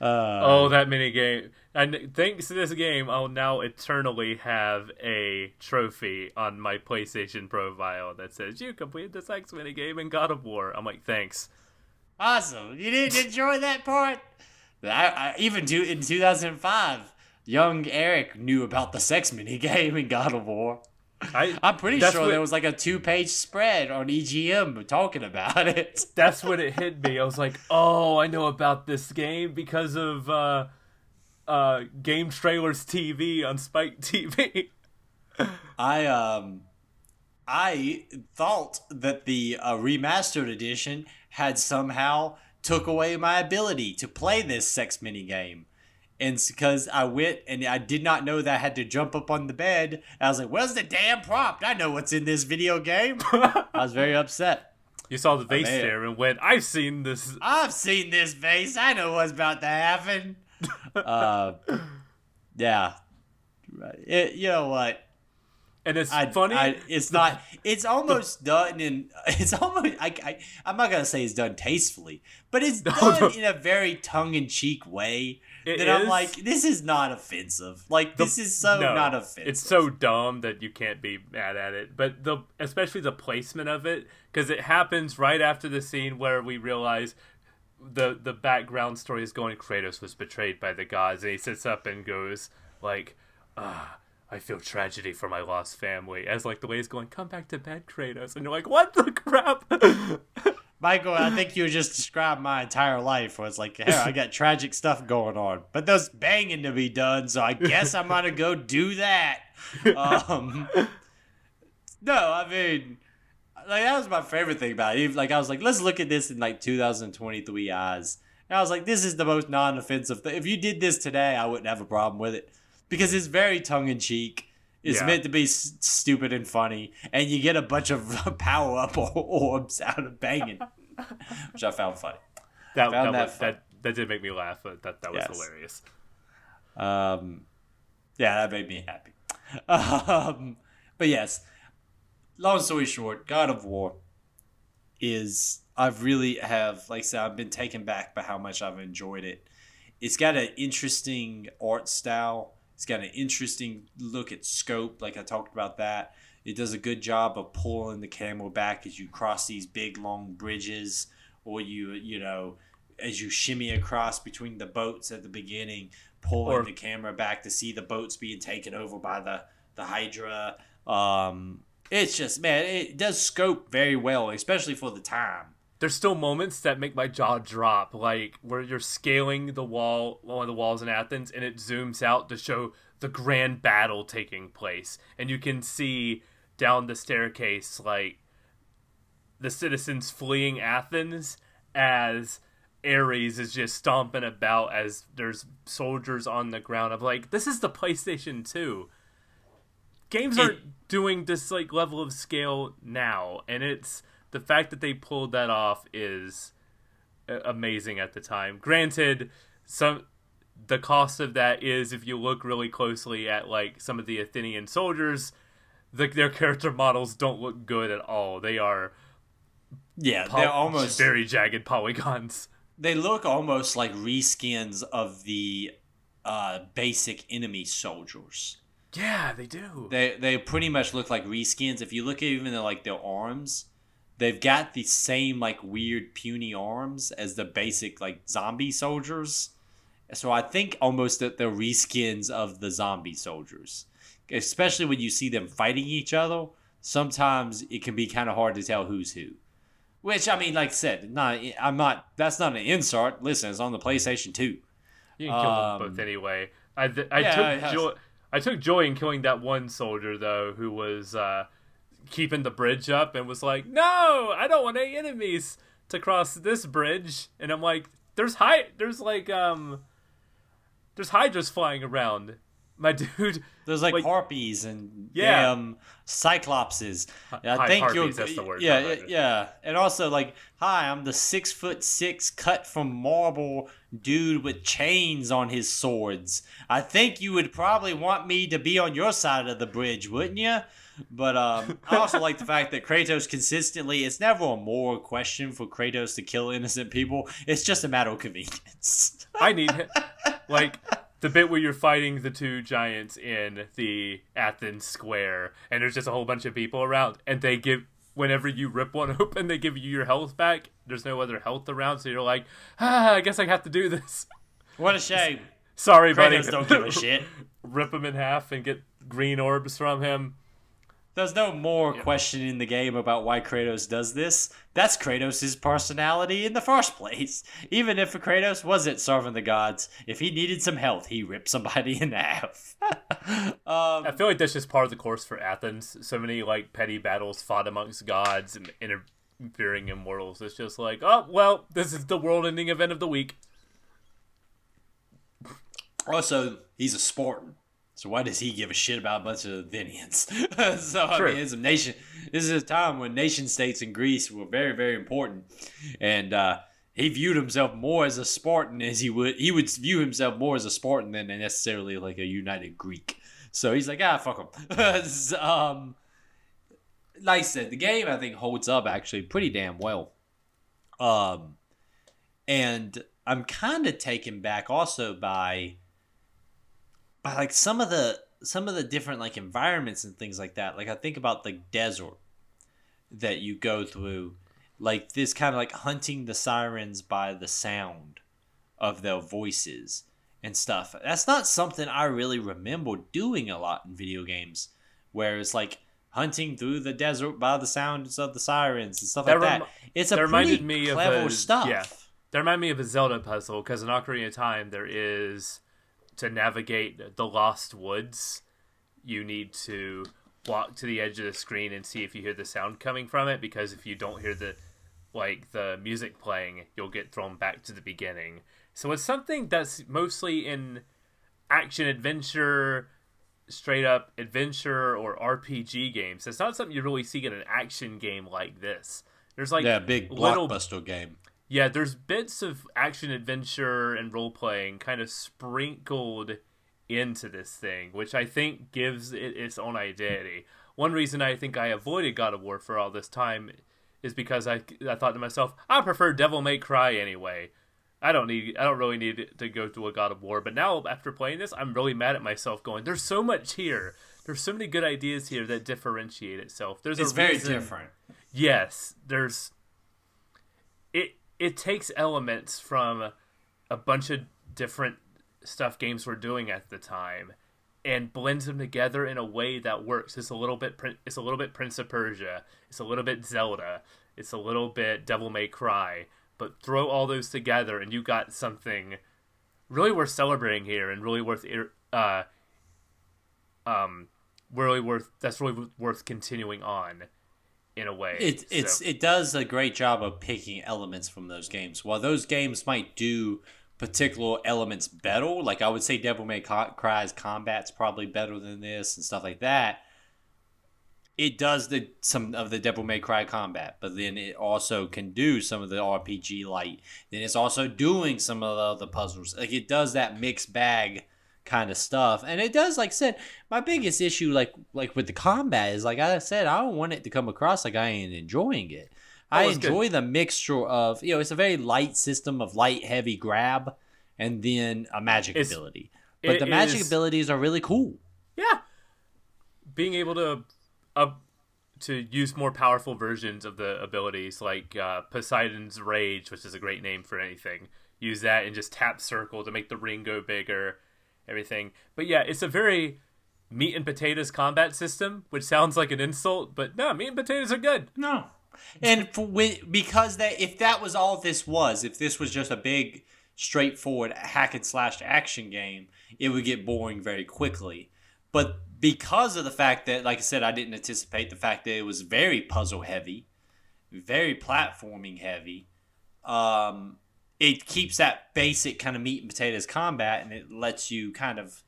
uh, Oh, that mini game. And thanks to this game, I'll now eternally have a trophy on my PlayStation profile that says, You completed this X mini game in God of War. I'm like, Thanks. Awesome! You didn't enjoy that part. I, I, even to, in 2005, young Eric knew about the sex mini game in God of War. I, I'm pretty sure what- there was like a two page spread on EGM talking about it. [LAUGHS] that's when it hit me. I was like, Oh, I know about this game because of uh, uh, Game Trailers TV on Spike TV. [LAUGHS] I um I thought that the uh, remastered edition had somehow took away my ability to play this sex mini game. And because I went and I did not know that I had to jump up on the bed, I was like, "Where's the damn prompt? I know what's in this video game." I was very upset. you saw the vase there and went, I've seen this. I've seen this face. I know what's about to happen. [LAUGHS] uh, yeah. It, you know what? And it's I, funny. I, it's not. [LAUGHS] It's almost done in. [LAUGHS] It's almost. I, I. I'm not gonna say it's done tastefully, but it's done in a very tongue-in-cheek way. It that I'm like, this is not offensive. Like this is so No, not offensive. It's so dumb that you can't be mad at it. But the especially the placement of it because it happens right after the scene where we realize the the background story is going Kratos was betrayed by the gods and he sits up and goes like ah I feel tragedy for my lost family as like the way he's going come back to bed Kratos and you're like what the crap [LAUGHS] Michael. I think you just described my entire life. It's like, hey, I got tragic stuff going on, but there's banging to be done. So I guess I'm gonna go do that. Um, no, I mean, like that was my favorite thing about it. Like I was like, let's look at this in like 2023 eyes. And I was like, this is the most non-offensive thing. If you did this today, I wouldn't have a problem with it because it's very tongue-in-cheek. It's Yeah. meant to be s- stupid and funny, and you get a bunch of [LAUGHS] power-up orbs out of banging, [LAUGHS] which I found funny. that Found that, that was, that that did make me laugh but that that was Yes. hilarious Um, yeah, that made me happy. [LAUGHS] Um, but yes, long story short, God of War is I've really have like I said I've been taken back by how much I've enjoyed it. It's got an interesting art style It's got an interesting look at scope, like I talked about that. It does a good job of pulling the camera back as you cross these big long bridges, or you you know as you shimmy across between the boats at the beginning, pulling Or- the camera back to see the boats being taken over by the the Hydra. Um, it's just man, it does scope very well, especially for the time. There's still moments that make my jaw drop, like where you're scaling the wall, one of the walls in Athens, and it zooms out to show the grand battle taking place, and you can see down the staircase like the citizens fleeing Athens as Ares is just stomping about as there's soldiers on the ground. I'm like, this is the PlayStation 2. Games It- aren't doing this like level of scale now, and it's the fact that they pulled that off is uh, amazing at the time. Granted, some the cost of that is if you look really closely at like some of the Athenian soldiers, the, their character models don't look good at all. They are Yeah, pol- they're almost very jagged polygons. they look almost like reskins of the uh, basic enemy soldiers. Yeah, they do. They they pretty much look like reskins. If you look at even like their arms, they've got the same like weird puny arms as the basic like zombie soldiers. So I think almost that they're reskins of the zombie soldiers. Especially when you see them fighting each other, sometimes it can be kind of hard to tell who's who. Which I mean, like I said, not I'm not. That's not an insult. Listen, it's on the PlayStation Two. You can kill Um, them both anyway. I, th- I yeah, took joy. I took joy in killing that one soldier though, who was uh, keeping the bridge up and was like, "No, I don't want any enemies to cross this bridge." And I'm like, "There's high. There's like um, there's hydras flying around." My [LAUGHS] dude, There's like, Like- harpies and Yeah. damn cyclopses. I hi- think harpies, you're that's the word, Yeah, yeah. And also like, hi, I'm the six foot six cut from marble dude with chains on his swords. I think you would probably want me to be on your side of the bridge, wouldn't you? But um, I also like the fact that Kratos consistently, it's never a moral question for Kratos to kill innocent people. It's just a matter of convenience. I need like the bit where you're fighting the two giants in the Athens square, and there's just a whole bunch of people around, and they give whenever you rip one [LAUGHS] open, they give you your health back. There's no other health around, so you're like, ah, I guess I have to do this. what a shame. Sorry, buddy. Don't give a shit. [LAUGHS] Rip him in half and get green orbs from him. There's no more question in the game about why Kratos does this. That's Kratos' personality in the first place. [LAUGHS] Even if Kratos wasn't serving the gods, if he needed some health, he ripped somebody [LAUGHS] in half. [LAUGHS] um, I feel like that's just part of the course for Athens. So many like petty battles fought amongst gods and interfering immortals. It's just like, oh well, this is the world-ending event of the week. also, he's a Spartan. So why does he give a shit about a bunch of Athenians? [LAUGHS] so I mean, it's a nation. This is a time when nation states in Greece were very, very important, and uh, he viewed himself more as a Spartan as he would. He would view himself more as a Spartan than necessarily like a united Greek. So he's like, ah, fuck him. [LAUGHS] So, um, like I said, the game I think holds up actually pretty damn well. Um, and I'm kind of taken back also by by like some of the some of the different like environments and things like that. Like I think about the desert that you go through, like this kind of like hunting the sirens by the sound of their voices and stuff. That's not something I really remember doing a lot in video games, where it's like hunting through the desert by the sounds of the sirens and stuff That like that. It's a that pretty reminded me of clever a- stuff. yeah. That reminded me of a Zelda puzzle because in Ocarina of Time there is to navigate the Lost Woods. You need to walk to the edge of the screen and see if you hear the sound coming from it because if you don't hear the like the music playing, you'll get thrown back to the beginning. So it's something that's mostly in action adventure, straight up adventure or RPG games. It's not something you really see in an action game like this. There's like yeah, big little blockbuster game. Yeah, there's bits of action adventure and role playing kind of sprinkled into this thing, which I think gives it its own identity. One reason I think I avoided God of War for all this time is because I, I thought to myself, I prefer Devil May Cry anyway. I don't need I don't really need to go to a God of War. But now after playing this, I'm really mad at myself. Going, there's so much here. There's so many good ideas here that differentiate itself. There's it's a very reason- different. Yes, there's it it takes elements from a bunch of different stuff games were doing at the time and blends them together in a way that works. It's a little bit it's a little bit Prince of Persia, it's a little bit Zelda, it's a little bit Devil May Cry, but throw all those together and you got something really worth celebrating here and really worth uh um really worth that's really worth continuing on in a way. It it's So- it does a great job of picking elements from those games. While those games might do particular elements better, like I would say Devil May Cry's combat's probably better than this and stuff like that. It does the some of the Devil May Cry combat, but then it also can do some of the RPG light. Then it's also doing some of the other puzzles. Like it does that mixed bag kind of stuff, and it does. Like I said, my biggest issue, like like with the combat, is like I said, I don't want it to come across like I ain't enjoying it. I Oh, good. enjoy the mixture of you know it's a very light system of light heavy grab and then a magic It's- ability. But the magic is- abilities are really cool. Yeah, being able to uh, to use more powerful versions of the abilities, like uh, Poseidon's Rage, which is a great name for anything. Use that and just tap circle to make the ring go bigger, everything. But yeah, it's a very meat and potatoes combat system, which sounds like an insult, but no, meat and potatoes are good. No. And because that if that was all this was, if this was just a big straightforward hack and slash action game, it would get boring very quickly. But because of the fact that like I said I didn't anticipate the fact that it was very puzzle heavy, very platforming heavy, um it keeps that basic kind of meat and potatoes combat and it lets you kind of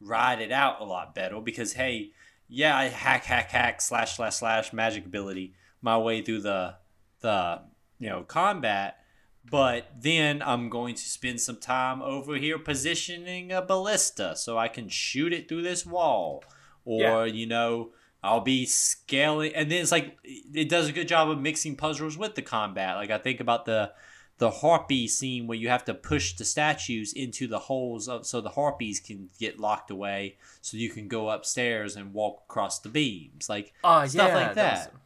ride it out a lot better because hey, yeah, I hack hack hack slash slash slash magic ability my way through the the you know combat, but then I'm going to spend some time over here positioning a ballista so I can shoot it through this wall, or Yeah. you know. I'll be scaling, and then it's like it does a good job of mixing puzzles with the combat. Like I think about the the harpy scene where you have to push the statues into the holes of, so the harpies can get locked away so you can go upstairs and walk across the beams like Ah, stuff yeah, like that, was-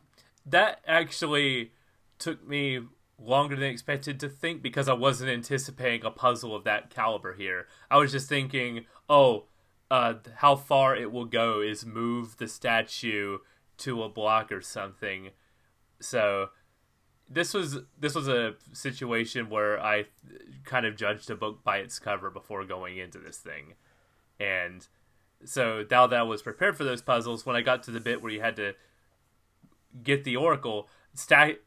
that actually took me longer than expected to think because I wasn't anticipating a puzzle of that caliber here. I was just thinking, oh, uh, how far it will go is move the statue to a block or something. So this was this was a situation where I kind of judged a book by its cover before going into this thing, and so now that I was prepared for those puzzles, when I got to the bit where you had to get the oracle, stack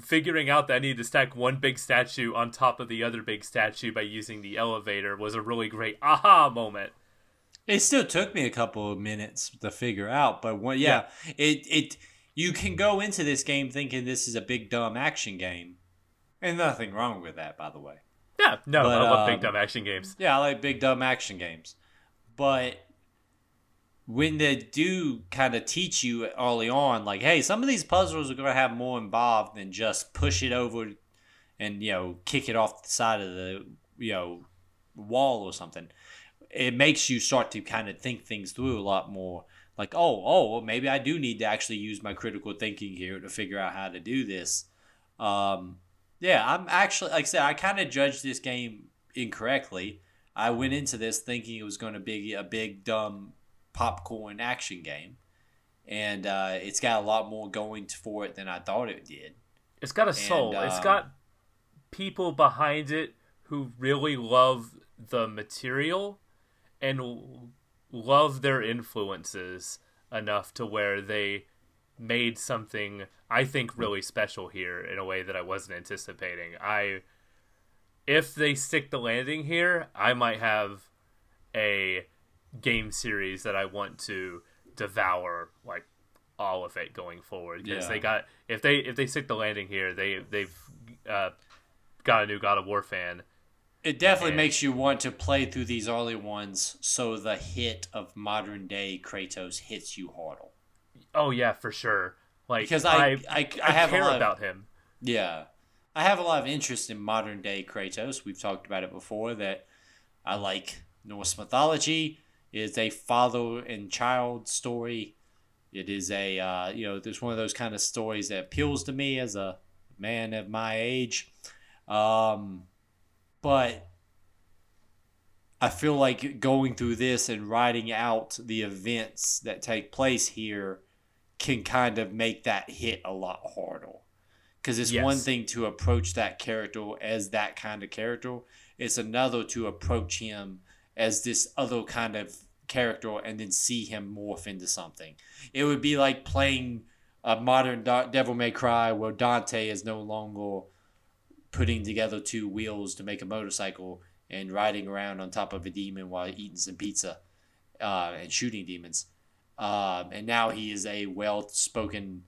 figuring out that I needed to stack one big statue on top of the other big statue by using the elevator was a really great aha moment. it still took me a couple of minutes to figure out but when, yeah, it it you can go into this game thinking this is a big dumb action game and nothing wrong with that by the way Yeah, no, But, I love big um, dumb action games. Yeah, I like big dumb action games. But when they do kind of teach you early on, like, hey, some of these puzzles are going to have more involved than just push it over and, you know, kick it off the side of the, you know, wall or something. It makes you start to kind of think things through a lot more. Like, oh, oh, well, maybe I do need to actually use my critical thinking here to figure out how to do this. Um, yeah, I'm actually, like I said, I kind of judged this game incorrectly. I went into this thinking it was going to be a big, dumb popcorn action game. And uh, it's got a lot more going for it than I thought it did. It's got a soul. And, it's um, got people behind it who really love the material and love their influences enough to where they made something I think really special here in a way that I wasn't anticipating. I if they stick the landing here, I might have a game series that I want to devour like all of it going forward because Yeah. they got if they if they stick the landing here, they they've uh, got a new God of War fan. It definitely And- makes you want to play through these early ones so the hit of modern day Kratos hits you harder. Oh yeah, for sure. Like Because I, I, I, I have care a lot of- about him. Yeah. I have a lot of interest in modern day Kratos. We've talked about it before that I like Norse mythology. It is a father and child story. It is a uh, you know, there's one of those kind of stories that appeals to me as a man of my age. Um, but I feel like going through this and writing out the events that take place here can kind of make that hit a lot harder. Because it's Yes. one thing to approach that character as that kind of character, it's another to approach him as this other kind of character and then see him morph into something. It would be like playing a modern Devil May Cry where Dante is no longer putting together two wheels to make a motorcycle and riding around on top of a demon while eating some pizza uh, and shooting demons. Um, and now he is a well spoken,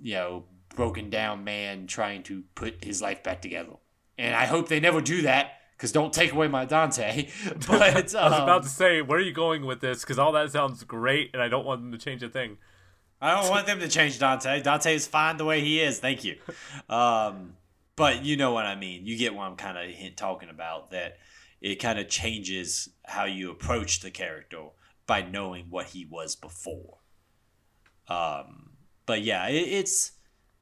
you know, broken down man trying to put his life back together. And I hope they never do that because don't take away my Dante. But [LAUGHS] [LAUGHS] I was um, about to say, where are you going with this? Because all that sounds great, and I don't want them to change a thing. I don't want them to change Dante. Dante is fine the way he is. Thank you. [LAUGHS] Um, but you know what I mean. You get what I'm kind of talking about. That it kind of changes how you approach the character by knowing what he was before. Um, but yeah, it, it's.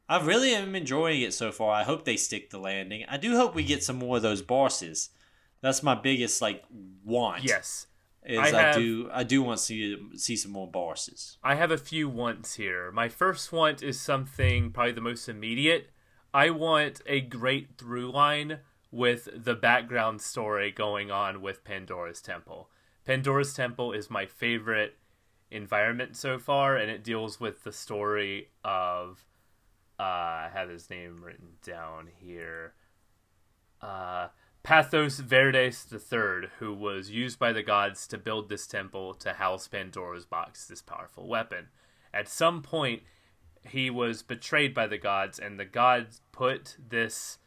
I really am enjoying it so far. I hope they stick the landing. I do hope we get some more of those bosses. That's my biggest like want. Yes. is I I, have- do I do want to see see some more bosses. I have a few wants here. My first want is something probably the most immediate. I want a great through line with the background story going on with Pandora's Temple. Pandora's Temple is my favorite environment so far, and it deals with the story of. Uh, I have his name written down here. Uh, Pathos Verdes III, who was used by the gods to build this temple to house Pandora's box, this powerful weapon. At some point, he was betrayed by the gods, and the gods put this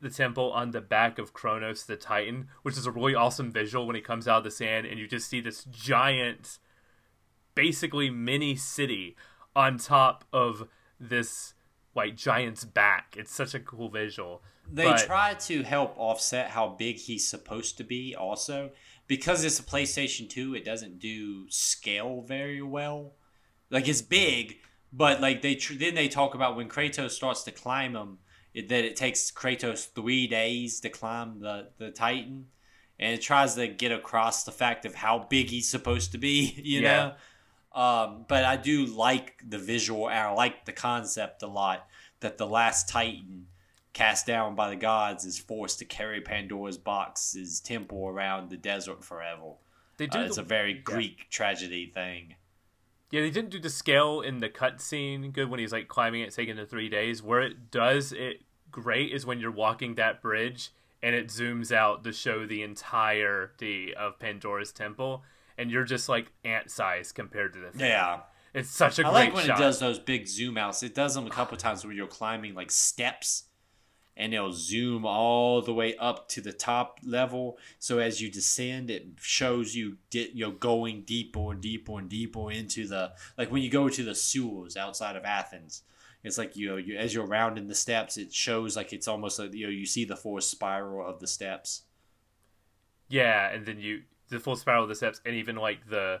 the temple on the back of Kronos the Titan, which is a really awesome visual when he comes out of the sand and you just see this giant, basically mini city on top of this like giant's back. It's such a cool visual. They But- try to help offset how big he's supposed to be, also because it's a PlayStation Two. It doesn't do scale very well. Like it's big, but like they tr- then they talk about when Kratos starts to climb him, it, that it takes Kratos three days to climb the the Titan, and it tries to get across the fact of how big he's supposed to be. [LAUGHS] You Yeah. know. Um, but I do like the visual. and I like the concept a lot. That the last Titan cast down by the gods is forced to carry Pandora's box's temple around the desert forever. They do Uh, it's the- a very Greek tragedy thing. Yeah, they didn't do the scale in the cutscene good when he's like climbing it, taking the three days. Where it does it great is when you're walking that bridge and it zooms out to show the entirety of Pandora's temple, and you're just like ant size compared to the thing. Yeah. It's such a I great like when shot. it does those big zoom outs. It does them a couple times where you're climbing like steps and it'll zoom all the way up to the top level. So as you descend, it shows you di- you're going deeper and deeper and deeper into the like when you go to the sewers outside of Athens. It's like you know, you as you're rounding the steps, it shows like it's almost like you know you see the full spiral of the steps. Yeah, and then you the full spiral of the steps, and even like the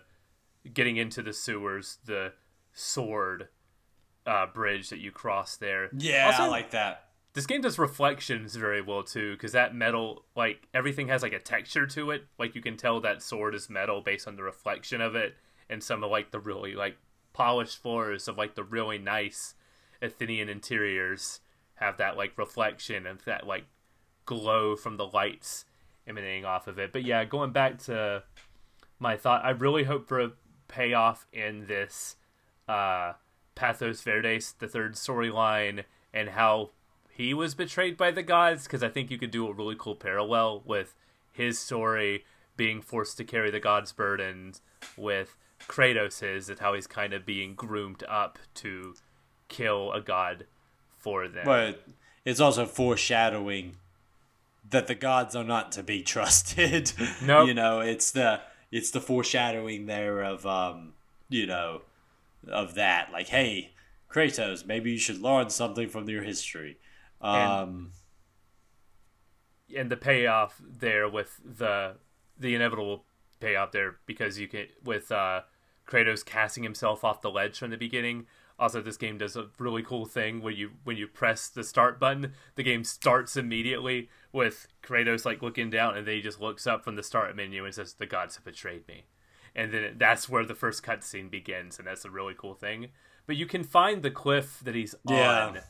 getting into the sewers, the sword uh, bridge that you cross there. Yeah, Also- I like that. This game does reflections very well too, because that metal, like everything has like a texture to it. Like you can tell that sword is metal based on the reflection of it, and some of like the really like polished floors of like the really nice Athenian interiors have that like reflection and that like glow from the lights emanating off of it. But yeah, going back to my thought, I really hope for a payoff in this uh, Pathos Verdes, the third storyline, and how he was betrayed by the gods. Because I think you could do a really cool parallel with his story being forced to carry the gods' burdens with Kratos's, and how he's kind of being groomed up to kill a god for them. But it's also foreshadowing that the gods are not to be [LAUGHS] trusted. Nope. you know, it's the it's the foreshadowing there of um, you know, of that. Like, hey, Kratos, maybe you should learn something from your history. Um, and the payoff there with the the inevitable payoff there because you can with uh Kratos casting himself off the ledge from the beginning. Also, this game does a really cool thing where you when you press the start button, the game starts immediately with Kratos like looking down, and then he just looks up from the start menu and says, "The gods have betrayed me," and then that's where the first cutscene begins, and that's a really cool thing. But you can find the cliff that he's Yeah. on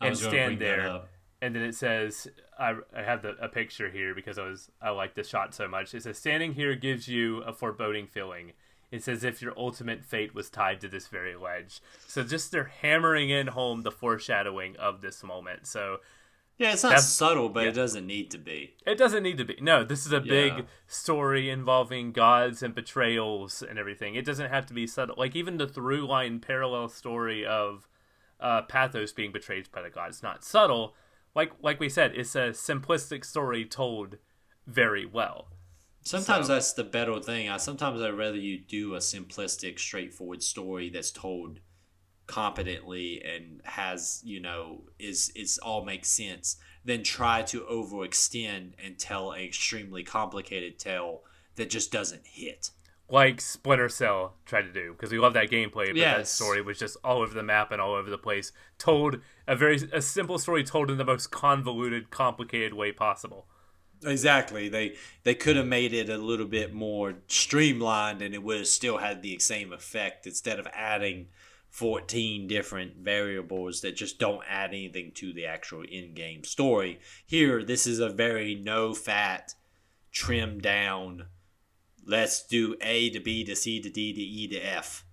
and stand there and then it says I, I have the, a picture here because I was I like this shot so much. It says standing here gives you a foreboding feeling. It's as if your ultimate fate was tied to this very ledge. So just they're hammering in home the foreshadowing of this moment. So Yeah, it's not subtle, but yeah. it doesn't need to be. it doesn't need to be. No, this is a Yeah. big story involving gods and betrayals and everything. It doesn't have to be subtle. Like even the through line parallel story of uh, Pathos being betrayed by the gods, not subtle. Like like we said, it's a simplistic story told very well. Sometimes So- that's the better thing. I sometimes I'd rather you do a simplistic, straightforward story that's told competently and has you know is is all makes sense than try to overextend and tell an extremely complicated tale that just doesn't hit. Like Splinter Cell tried to do, because we love that gameplay, but that story was just all over the map and all over the place. Told a very a simple story told in the most convoluted, complicated way possible. Exactly. They they could have made it a little bit more streamlined and it would have still had the same effect instead of adding 14 different variables that just don't add anything to the actual in-game story. Here this is a very no fat trimmed down let's do A to B to C to D to E to F.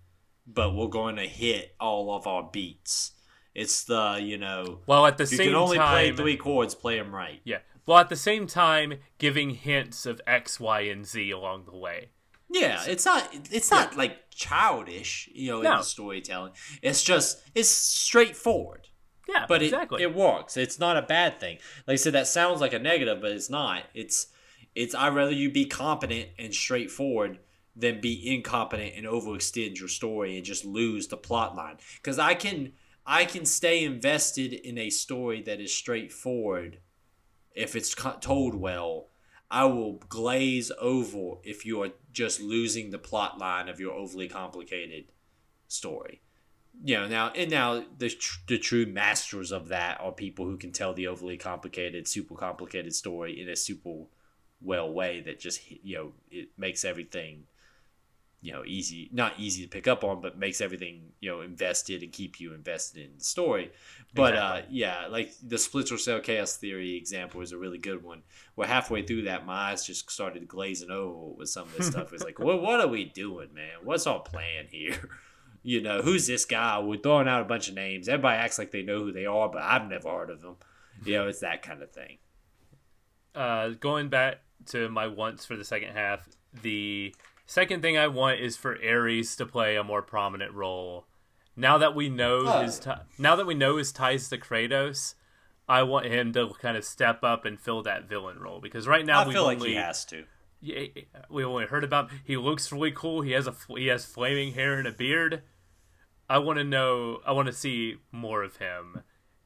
But we're going to hit all of our beats. It's the, you know, While at the you same time, you can only time, play three chords, play them right. Yeah. Well, at the same time, giving hints of X, Y, and Z along the way. Yeah, it's not it's not like childish, you know, in the storytelling. It's just it's straightforward. Yeah, But it, exactly. it works. It's not a bad thing. Like I said, that sounds like a negative, but it's not. It's it's I'd rather you be competent and straightforward than be incompetent and overextend your story and just lose the plot line. Because I can I can stay invested in a story that is straightforward if it's told well. I will glaze over if you are just losing the plot line of your overly complicated story. You know, now and now the tr- the true masters of that are people who can tell the overly complicated, super complicated story in a super well way that just you know it makes everything you know easy not easy to pick up on but makes everything you know invested and keep you invested in the story. But uh yeah like the splinter cell chaos theory example is a really good one. Where halfway through that my eyes just started glazing over with some of this stuff. It's like what, what are we doing man? What's our plan here? [LAUGHS] You know who's this guy? We're throwing out a bunch of names. Everybody acts like they know who they are but i've never heard of them you know it's that kind of thing. Uh, going back to my wants for the second half, the second thing I want is for Ares to play a more prominent role. Now that we know Oh. his ti now that we know his ties to Kratos, I want him to kind of step up and fill that villain role because right now i we've feel like only he has to yeah, we only heard about. He looks really cool. He has a he has flaming hair and a beard. I want to know. I want to see more of him,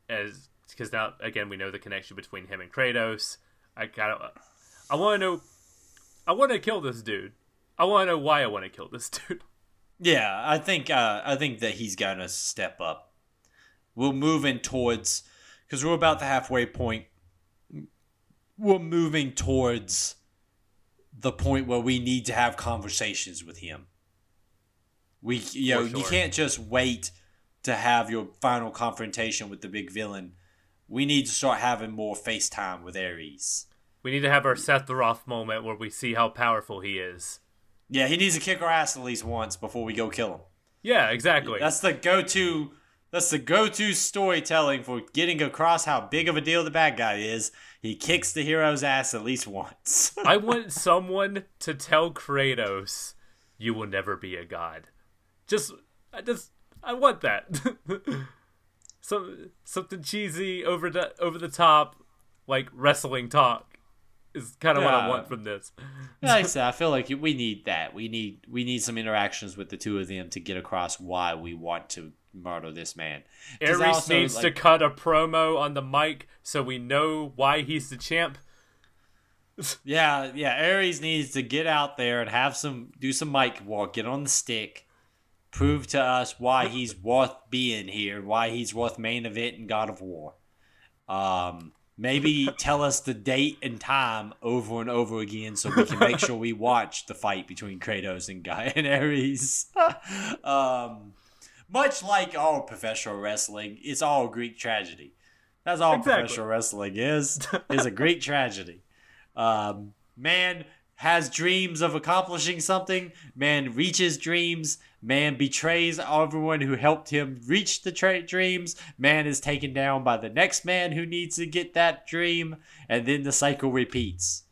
as because now again we know the connection between him and Kratos. I kind of, I want to know. I want to kill this dude. I want to know why I want to kill this [LAUGHS] dude. Yeah, I think uh, I think that he's gonna step up. We're moving towards because we're about the halfway point. We're moving towards the point where we need to have conversations with him. We, you know, For you can't just wait to have your final confrontation with the big villain. We need to start having more FaceTime with Ares. We need to have our Sephiroth moment where we see how powerful he is. Yeah, he needs to kick our ass at least once before we go kill him. Yeah, exactly. That's the go-to. That's the go-to storytelling for getting across how big of a deal the bad guy is. He kicks the hero's ass at least once. [LAUGHS] I want someone to tell Kratos, "You will never be a god." Just, I just, I want that. [LAUGHS] Some something cheesy, over the over the top, like wrestling talk, is kind of what I want from this. like I [LAUGHS] said, I feel like we need that. We need we need some interactions with the two of them to get across why we want to murder this man. Ares also, needs to cut a promo on the mic so we know why he's the champ. [LAUGHS] Yeah, yeah. Ares needs to get out there and have some do some mic walk, get on the stick, prove to us why he's worth being here, why he's worth main event in God of War. Um, maybe tell us the date and time over and over again so we can make sure we watch the fight between Kratos and Guy [LAUGHS] and Ares. um, much like all professional wrestling, it's all Greek tragedy. That's all Exactly. professional wrestling is. Is a Greek tragedy. Um, man has dreams of accomplishing something. Man reaches dreams. Man betrays everyone who helped him reach the tra- dreams. Man is taken down by the next man who needs to get that dream, and then the cycle repeats.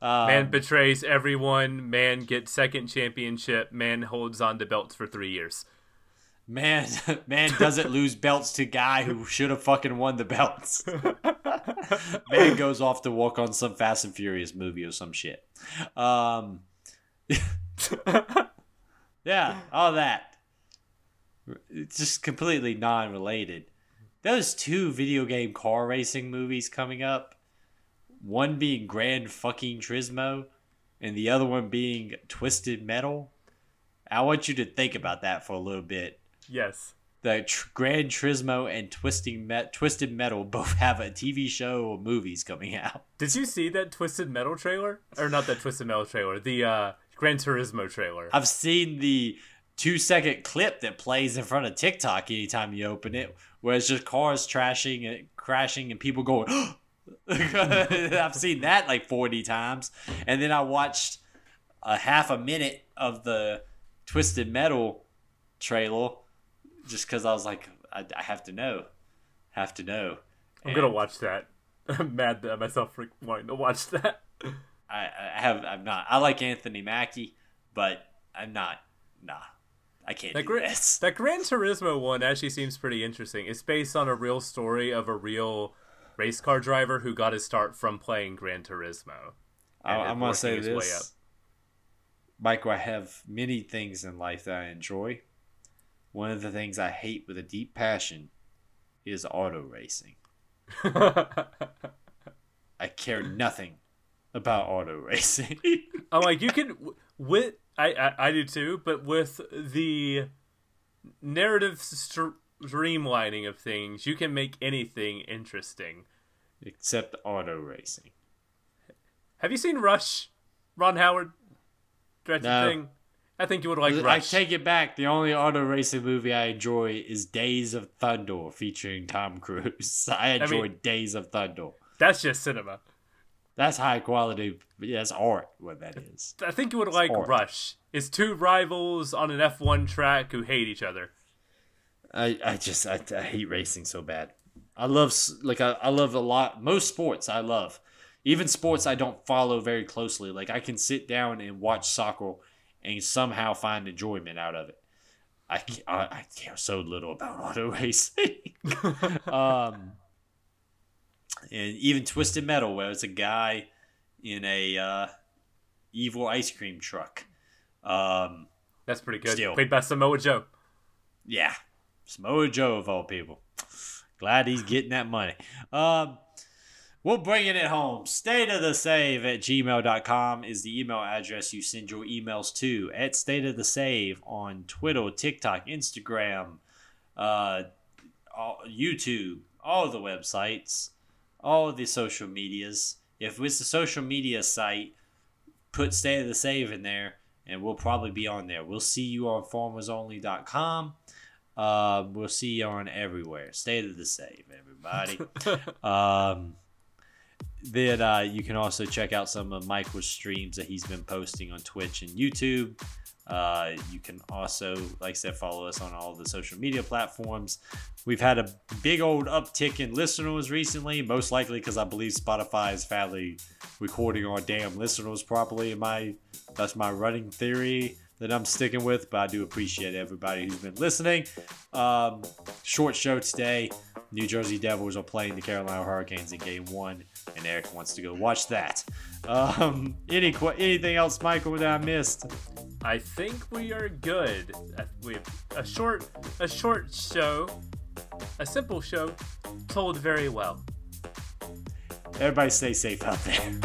Um, Man betrays everyone. Man gets second championship. Man holds on to belts for three years. Man, [LAUGHS] man doesn't lose belts to guy who should have fucking won the belts. [LAUGHS] man goes off to work on some Fast and Furious movie or some shit. Um, [LAUGHS] yeah, all that. It's just completely non-related. Those two video game car racing movies coming up, one being Grand fucking Turismo and the other one being Twisted Metal. I want you to think about that for a little bit Yes. the tr- Gran Turismo and Twisting Met- Twisted Metal [LAUGHS] both have a TV show or movies coming out. Did you see that Twisted Metal trailer? Or not that Twisted Metal trailer, the uh, Gran Turismo trailer. I've seen the two second clip that plays in front of TikTok anytime you open it, where it's just cars trashing and crashing and people going. [GASPS] I've seen that like 40 times. And then I watched a half a minute of the Twisted Metal trailer just because I was like, I, I have to know. Have to know. I'm gonna watch that. [LAUGHS] I'm mad at myself for wanting to watch that. [LAUGHS] I, I have I'm not. I like Anthony Mackie, but I'm not. Nah, I can't That, Gran- that Gran Turismo one actually seems pretty interesting. It's based on a real story of a real race car driver who got his start from playing Gran Turismo. I, I'm gonna say this, Michael. I have many things in life that I enjoy. One of the things I hate with a deep passion is auto racing. [LAUGHS] I care nothing about auto racing. [LAUGHS] I'm like, you can with I, I I do too, but with the narrative str- streamlining of things, you can make anything interesting. Except auto racing. Have you seen Rush? Ron Howard directed No. thing. I think you would like Rush. I take it back. The only auto racing movie I enjoy is Days of Thunder featuring Tom Cruise. [LAUGHS] I enjoy mean- Days of Thunder. That's just cinema. That's high quality. Yeah, it's art. What that is. I think you would like art. Rush. It's two rivals on an F1 track who hate each other. I, I just I, I hate racing so bad. I love like I, I love a lot most sports I love. Even sports I don't follow very closely. Like I can sit down and watch soccer and somehow find enjoyment out of it. I I, I care so little about [LAUGHS] auto racing. [LAUGHS] um, and even Twisted Metal, where it's a guy in a uh, evil ice cream truck. Um, That's pretty good. Still. Played by Samoa Joe. yeah, Samoa Joe of all people. Glad he's getting that money. Um, we're bringing it home. State of the save at gmail.com is the email address you send your emails to. At State of the Save on Twitter, TikTok, Instagram, uh, all, YouTube, all the websites, all the social medias. If it's a social media site, put State of the Save in there, and we'll probably be on there. We'll see you on farmersonly.com. Uh, we'll see you on everywhere. State of the Save, everybody. [LAUGHS] um, then uh, you can also check out some of Michael's streams that he's been posting on Twitch and YouTube. Uh, you can also, like I said, follow us on all the social media platforms. We've had a big old uptick in listeners recently, most likely because I believe Spotify is finally recording our damn listeners properly. My that's my running theory that I'm sticking with, but I do appreciate everybody who's been listening. Um, short show today. New Jersey Devils are playing the Carolina Hurricanes in Game One, and Eric wants to go watch that. Um, any anything else, Michael, that I missed? I think we are good. Uh, We have a short, a short show, a simple show, told very well. Everybody stay safe out there.